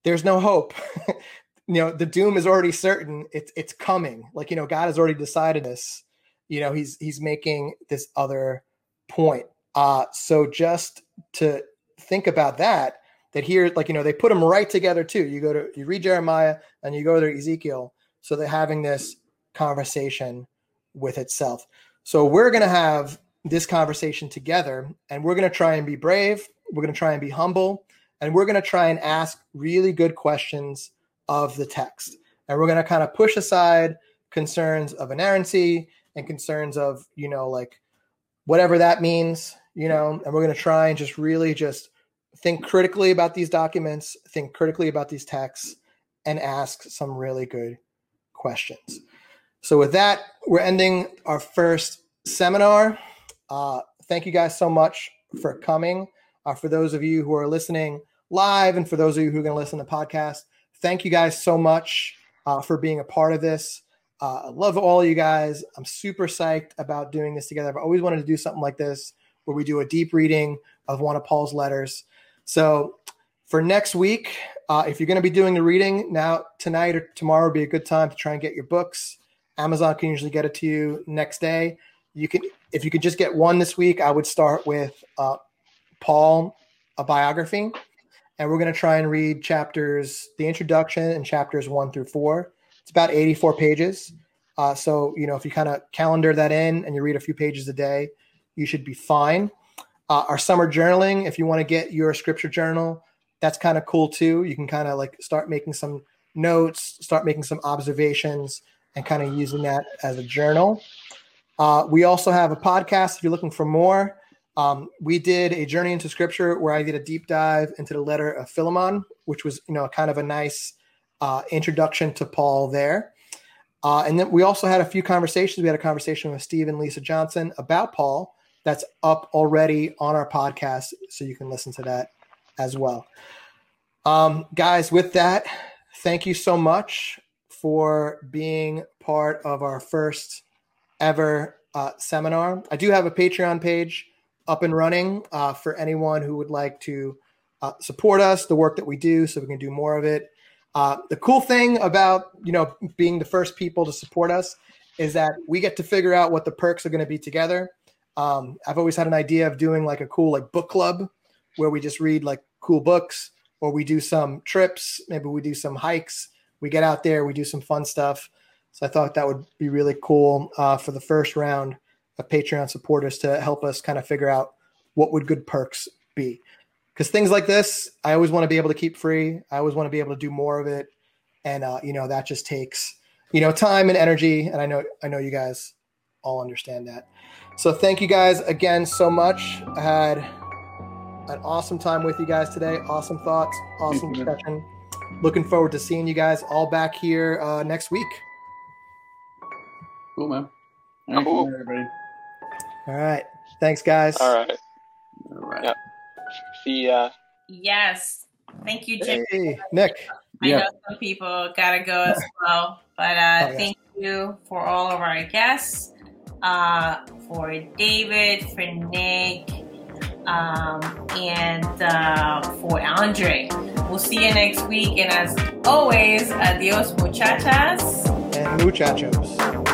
there's no hope. you know, the doom is already certain. It's it's coming. Like, you know, God has already decided this. You know, he's he's making this other point. Uh, so just to think about that, that here, like, you know, they put them right together too. You go to, you read Jeremiah and you go to Ezekiel. So they're having this conversation with itself. So we're going to have this conversation together and we're going to try and be brave. We're going to try and be humble and we're going to try and ask really good questions of the text. And we're going to kind of push aside concerns of inerrancy and concerns of, you know, like whatever that means, you know, and we're going to try and just really just think critically about these documents, think critically about these texts, and ask some really good questions. So, with that, we're ending our first seminar. Uh, thank you guys so much for coming. Uh, for those of you who are listening live, and for those of you who are going to listen to the podcast, thank you guys so much uh, for being a part of this. Uh, I love all of you guys. I'm super psyched about doing this together. I've always wanted to do something like this where we do a deep reading of one of Paul's letters. So for next week, uh, if you're going to be doing the reading now tonight or tomorrow would be a good time to try and get your books. Amazon can usually get it to you next day. You can, if you could just get one this week, I would start with uh, Paul, a biography, and we're going to try and read chapters, the introduction, and chapters one through four. It's about 84 pages. Uh, so you know, if you kind of calendar that in and you read a few pages a day, you should be fine. Uh, our summer journaling, if you want to get your scripture journal, that's kind of cool too. You can kind of like start making some notes, start making some observations, and kind of using that as a journal. Uh, we also have a podcast if you're looking for more. Um, we did a journey into scripture where I did a deep dive into the letter of Philemon, which was you know kind of a nice uh, introduction to Paul there. Uh, and then we also had a few conversations. We had a conversation with Steve and Lisa Johnson about Paul that's up already on our podcast, so you can listen to that as well. Um, guys, with that, thank you so much for being part of our first ever uh, seminar. I do have a Patreon page up and running uh, for anyone who would like to uh, support us, the work that we do, so we can do more of it. Uh, the cool thing about you know being the first people to support us is that we get to figure out what the perks are going to be together. Um, I've always had an idea of doing like a cool like book club where we just read like cool books or we do some trips. Maybe we do some hikes. We get out there, we do some fun stuff. So I thought that would be really cool uh, for the first round of Patreon supporters to help us kind of figure out what would good perks be. Because things like this, I always want to be able to keep free. I always want to be able to do more of it, and uh, you know that just takes you know time and energy. And I know I know you guys all understand that. So thank you guys again so much. I had an awesome time with you guys today. Awesome thoughts, awesome discussion. Looking forward to seeing you guys all back here uh, next week. Cool, man. All cool. everybody. All right. Thanks, guys. All right. All right. Yep. See ya. Yes. Thank you, Jim. Hey, Nick. I yeah. know some people gotta go as well, but uh, oh, yes. thank you for all of our guests, uh, for David, for Nick, um, and uh, for Andre. We'll see you next week, and as always, adios, muchachas and muchachos.